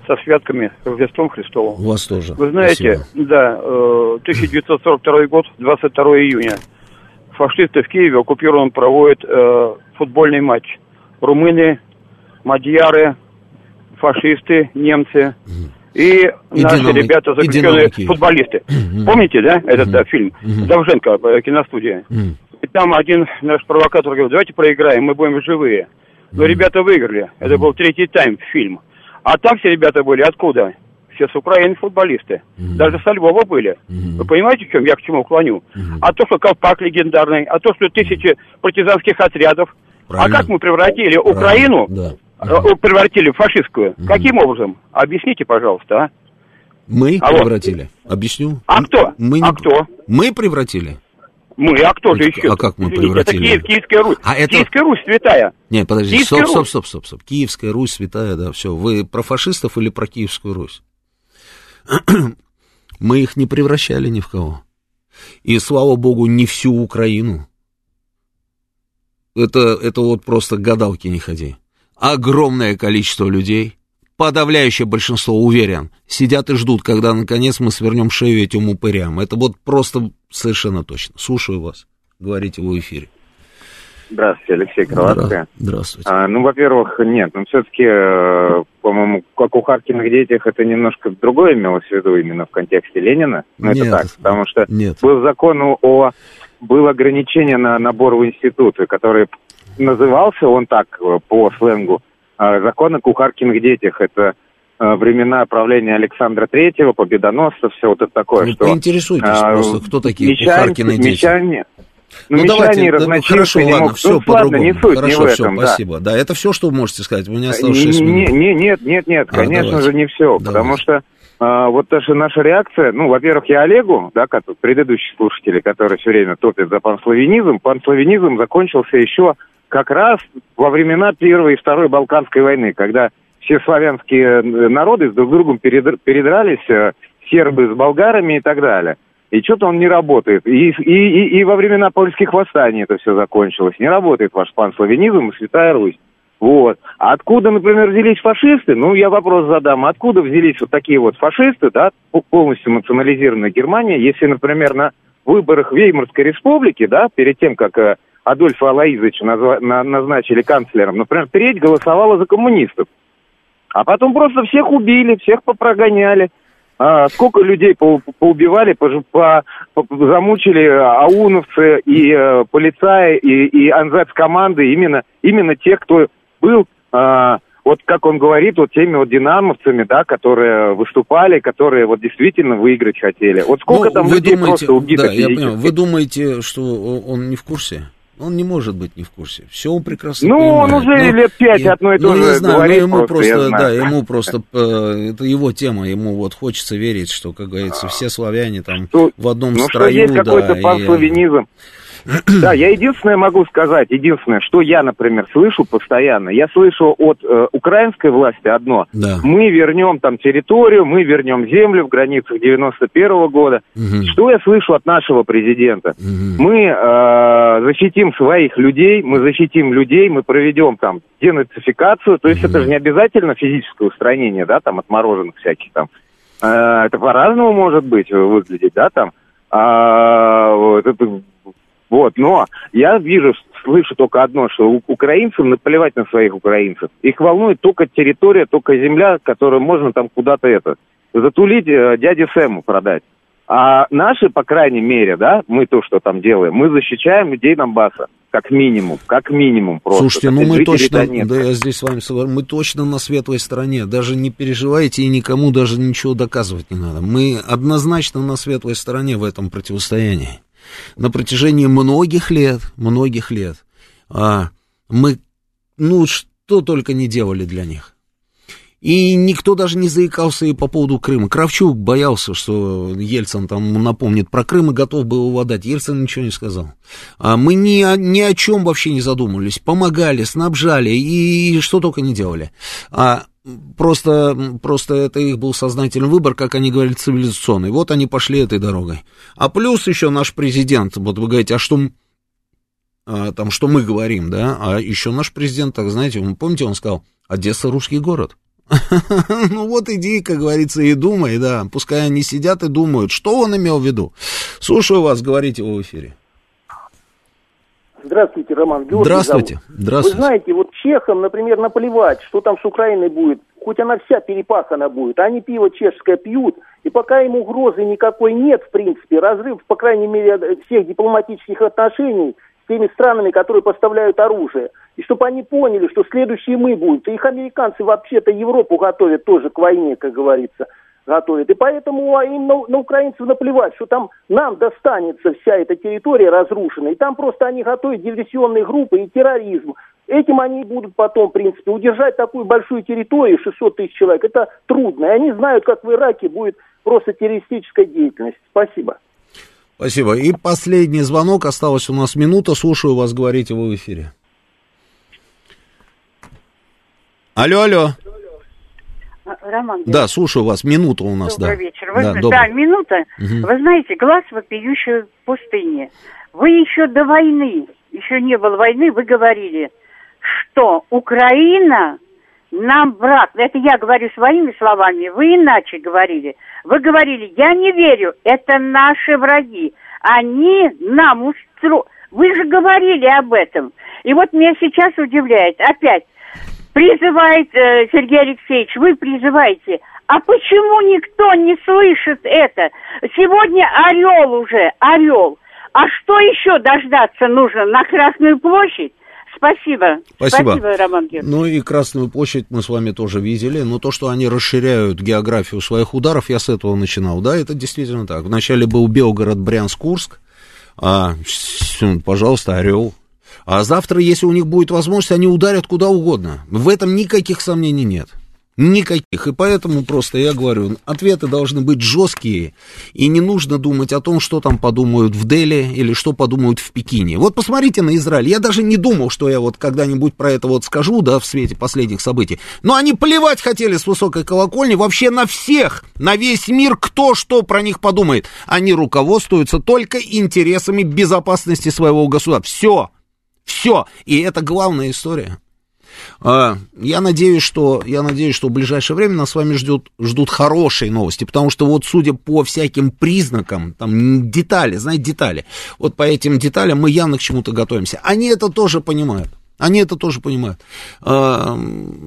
со святками, Рождеством Христовым. У вас тоже. Вы знаете, Спасибо. да, 1942 э, год, 22 июня. Фашисты в Киеве оккупирован проводят э, футбольный матч. Румыны, мадьяры, фашисты, немцы и, и наши динамик, ребята, заключенные футболисты. Помните, да, этот да, фильм? Давженко, э, киностудия. И там один наш провокатор говорил, давайте проиграем, мы будем живые. Но ребята выиграли. Это был третий тайм фильм. А там все ребята были откуда? Все с Украины футболисты. Даже со Львова были. Вы понимаете, чем я к чему клоню? А то, что Колпак легендарный, а то, что тысячи партизанских отрядов. А Правильно. А как мы превратили Украину да. Э, превратили в фашистскую. Угу. Каким образом? Объясните, пожалуйста, а? Мы Алло. превратили. Объясню. А кто? Мы не... А кто? Мы превратили. Мы, а кто же еще? А как мы превратили? Это Киев, Киевская Русь. А это... Киевская Русь святая. Нет, подожди, стоп, стоп, стоп, стоп, стоп. Киевская Русь святая, да, все. Вы про фашистов или про Киевскую Русь? мы их не превращали ни в кого. И, слава богу, не всю Украину. Это, это вот просто гадалки не ходи огромное количество людей, подавляющее большинство, уверен, сидят и ждут, когда наконец мы свернем шею этим упырям. Это вот просто совершенно точно. Слушаю вас. Говорите в эфире. Здравствуйте, Алексей Крылатская. Здравствуйте. А, ну, во-первых, нет, но все-таки, э, по-моему, как у Харкиных детях, это немножко другое имелось в виду именно в контексте Ленина. Ну, это так, потому что нет. был закон о было ограничение на набор в институты, который назывался он так э, по сленгу закон о кухаркиных детях. Это э, времена правления Александра Третьего, победоносца, все вот это такое. Вы что, поинтересуйтесь а, просто, кто такие мещане, кухаркины дети. Мещане, ну, Ну, давайте, да, разночинцы хорошо, не ладно, могут- все ну, по-другому. не суть, хорошо, не в все, этом, да. спасибо. Да. это все, что вы можете сказать. У меня осталось 6 Не, минут. не, нет, нет, нет, А, конечно давайте. же не все, потому что а, вот даже наша реакция, ну, во-первых, я Олегу, да, как предыдущие слушатели, которые все время топят за панславянизм, панславянизм закончился еще как раз во времена Первой и Второй Балканской войны, когда все славянские э, народы друг с другом передр- передрались, э, сербы с болгарами и так далее. И что-то он не работает. И, и, и, и во времена польских восстаний это все закончилось. Не работает ваш панславянизм и Святая Русь. Вот. А откуда, например, взялись фашисты? Ну, я вопрос задам. Откуда взялись вот такие вот фашисты, да, по- полностью национализированная Германия, если, например, на выборах Веймарской республики, да, перед тем, как э, Адольфа Алаизовича назва- на- назначили канцлером, например, треть голосовала за коммунистов. А потом просто всех убили, всех попрогоняли. А, сколько людей по- поубивали, пож- по- по- замучили ауновцы и э, полицаи, и, и анзац-команды, именно, именно тех, кто был, а, вот как он говорит, вот теми вот динамовцами, да, которые выступали, которые вот действительно выиграть хотели. Вот сколько Ну, там людей думаете, просто убито да, я понимаю. Вы думаете, что он не в курсе? Он не может быть не в курсе. Все он прекрасно Ну, понимает. он уже лет пять одно и то ну, же не знаю, говорит ну, ему просто, просто, да, ему просто, э, это его тема, ему вот хочется верить, что, как говорится, все славяне там в одном Ну, что строю, есть да, какой-то и- панславянизм. Да, я единственное могу сказать, единственное, что я, например, слышу постоянно, я слышу от э, украинской власти одно. Да. Мы вернем там территорию, мы вернем землю в границах 91 года. Что я слышу от нашего президента? Мы э, защитим своих людей, мы защитим людей, мы проведем там денацификацию, то есть это же не обязательно физическое устранение, да, там отмороженных всяких там. Э, это по-разному может быть э, выглядеть, да, там. А, это- вот, но я вижу, слышу только одно, что украинцам наплевать на своих украинцев. Их волнует только территория, только земля, которую можно там куда-то это затулить, э, дяде Сэму продать. А наши, по крайней мере, да, мы то, что там делаем, мы защищаем людей Донбасса, как минимум, как минимум просто. Слушайте, ну мы точно, Донецка. да, я здесь с вами согласен, мы точно на светлой стороне, даже не переживайте и никому даже ничего доказывать не надо. Мы однозначно на светлой стороне в этом противостоянии. На протяжении многих лет, многих лет, а, мы, ну, что только не делали для них. И никто даже не заикался и по поводу Крыма. Кравчук боялся, что Ельцин там напомнит про Крым и готов был его дать. Ельцин ничего не сказал. А мы ни о, ни о чем вообще не задумывались. Помогали, снабжали и что только не делали. А просто, просто это их был сознательный выбор, как они говорили, цивилизационный. Вот они пошли этой дорогой. А плюс еще наш президент, вот вы говорите, а что а, там, что мы говорим, да, а еще наш президент, так знаете, вы помните, он сказал, Одесса русский город. Ну вот иди, как говорится, и думай, да. Пускай они сидят и думают, что он имел в виду. Слушаю вас, говорите в эфире. Здравствуйте, Роман Георгий Здравствуйте, зовут. здравствуйте. Вы знаете, вот чехам, например, наплевать, что там с Украиной будет. Хоть она вся перепахана будет. Они пиво чешское пьют, и пока им угрозы никакой нет, в принципе, разрыв, по крайней мере, всех дипломатических отношений с теми странами, которые поставляют оружие. И чтобы они поняли, что следующие мы будем. Их американцы вообще-то Европу готовят тоже к войне, как говорится готовят. И поэтому а, им на, на украинцев наплевать, что там нам достанется вся эта территория разрушенная. И там просто они готовят диверсионные группы и терроризм. Этим они будут потом, в принципе, удержать такую большую территорию, 600 тысяч человек, это трудно. И они знают, как в Ираке будет просто террористическая деятельность. Спасибо. Спасибо. И последний звонок. Осталась у нас минута. Слушаю вас, говорите вы в эфире. Алло, алло. Роман, Да, слушаю вас. Минута у нас, добрый да. вечер. Вы, да, да, добрый. минута. Мгм. Вы знаете, глаз вопиющий в пустыне. Вы еще до войны, еще не было войны, вы говорили, что Украина нам враг. Это я говорю своими словами, вы иначе говорили. Вы говорили, я не верю, это наши враги. Они нам устро... Вы же говорили об этом. И вот меня сейчас удивляет, опять, призывает э, Сергей Алексеевич, вы призываете, а почему никто не слышит это? Сегодня орел уже, орел. А что еще дождаться нужно на Красную площадь? Спасибо. Спасибо. Спасибо, Роман Георгиевич. Ну и Красную площадь мы с вами тоже видели. Но то, что они расширяют географию своих ударов, я с этого начинал. Да, это действительно так. Вначале был Белгород, Брянск, Курск. А, пожалуйста, Орел. А завтра, если у них будет возможность, они ударят куда угодно. В этом никаких сомнений нет. Никаких. И поэтому просто я говорю, ответы должны быть жесткие, и не нужно думать о том, что там подумают в Дели или что подумают в Пекине. Вот посмотрите на Израиль. Я даже не думал, что я вот когда-нибудь про это вот скажу, да, в свете последних событий. Но они плевать хотели с высокой колокольни вообще на всех, на весь мир, кто что про них подумает. Они руководствуются только интересами безопасности своего государства. Все. Все. И это главная история. А, я надеюсь, что, я надеюсь, что в ближайшее время нас с вами ждет, ждут хорошие новости, потому что вот судя по всяким признакам, там детали, знаете, детали, вот по этим деталям мы явно к чему-то готовимся. Они это тоже понимают. Они это тоже понимают. А,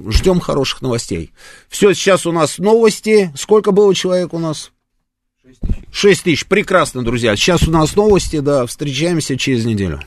ждем хороших новостей. Все, сейчас у нас новости. Сколько было человек у нас? 6 тысяч. 6 тысяч. Прекрасно, друзья. Сейчас у нас новости, да. Встречаемся через неделю.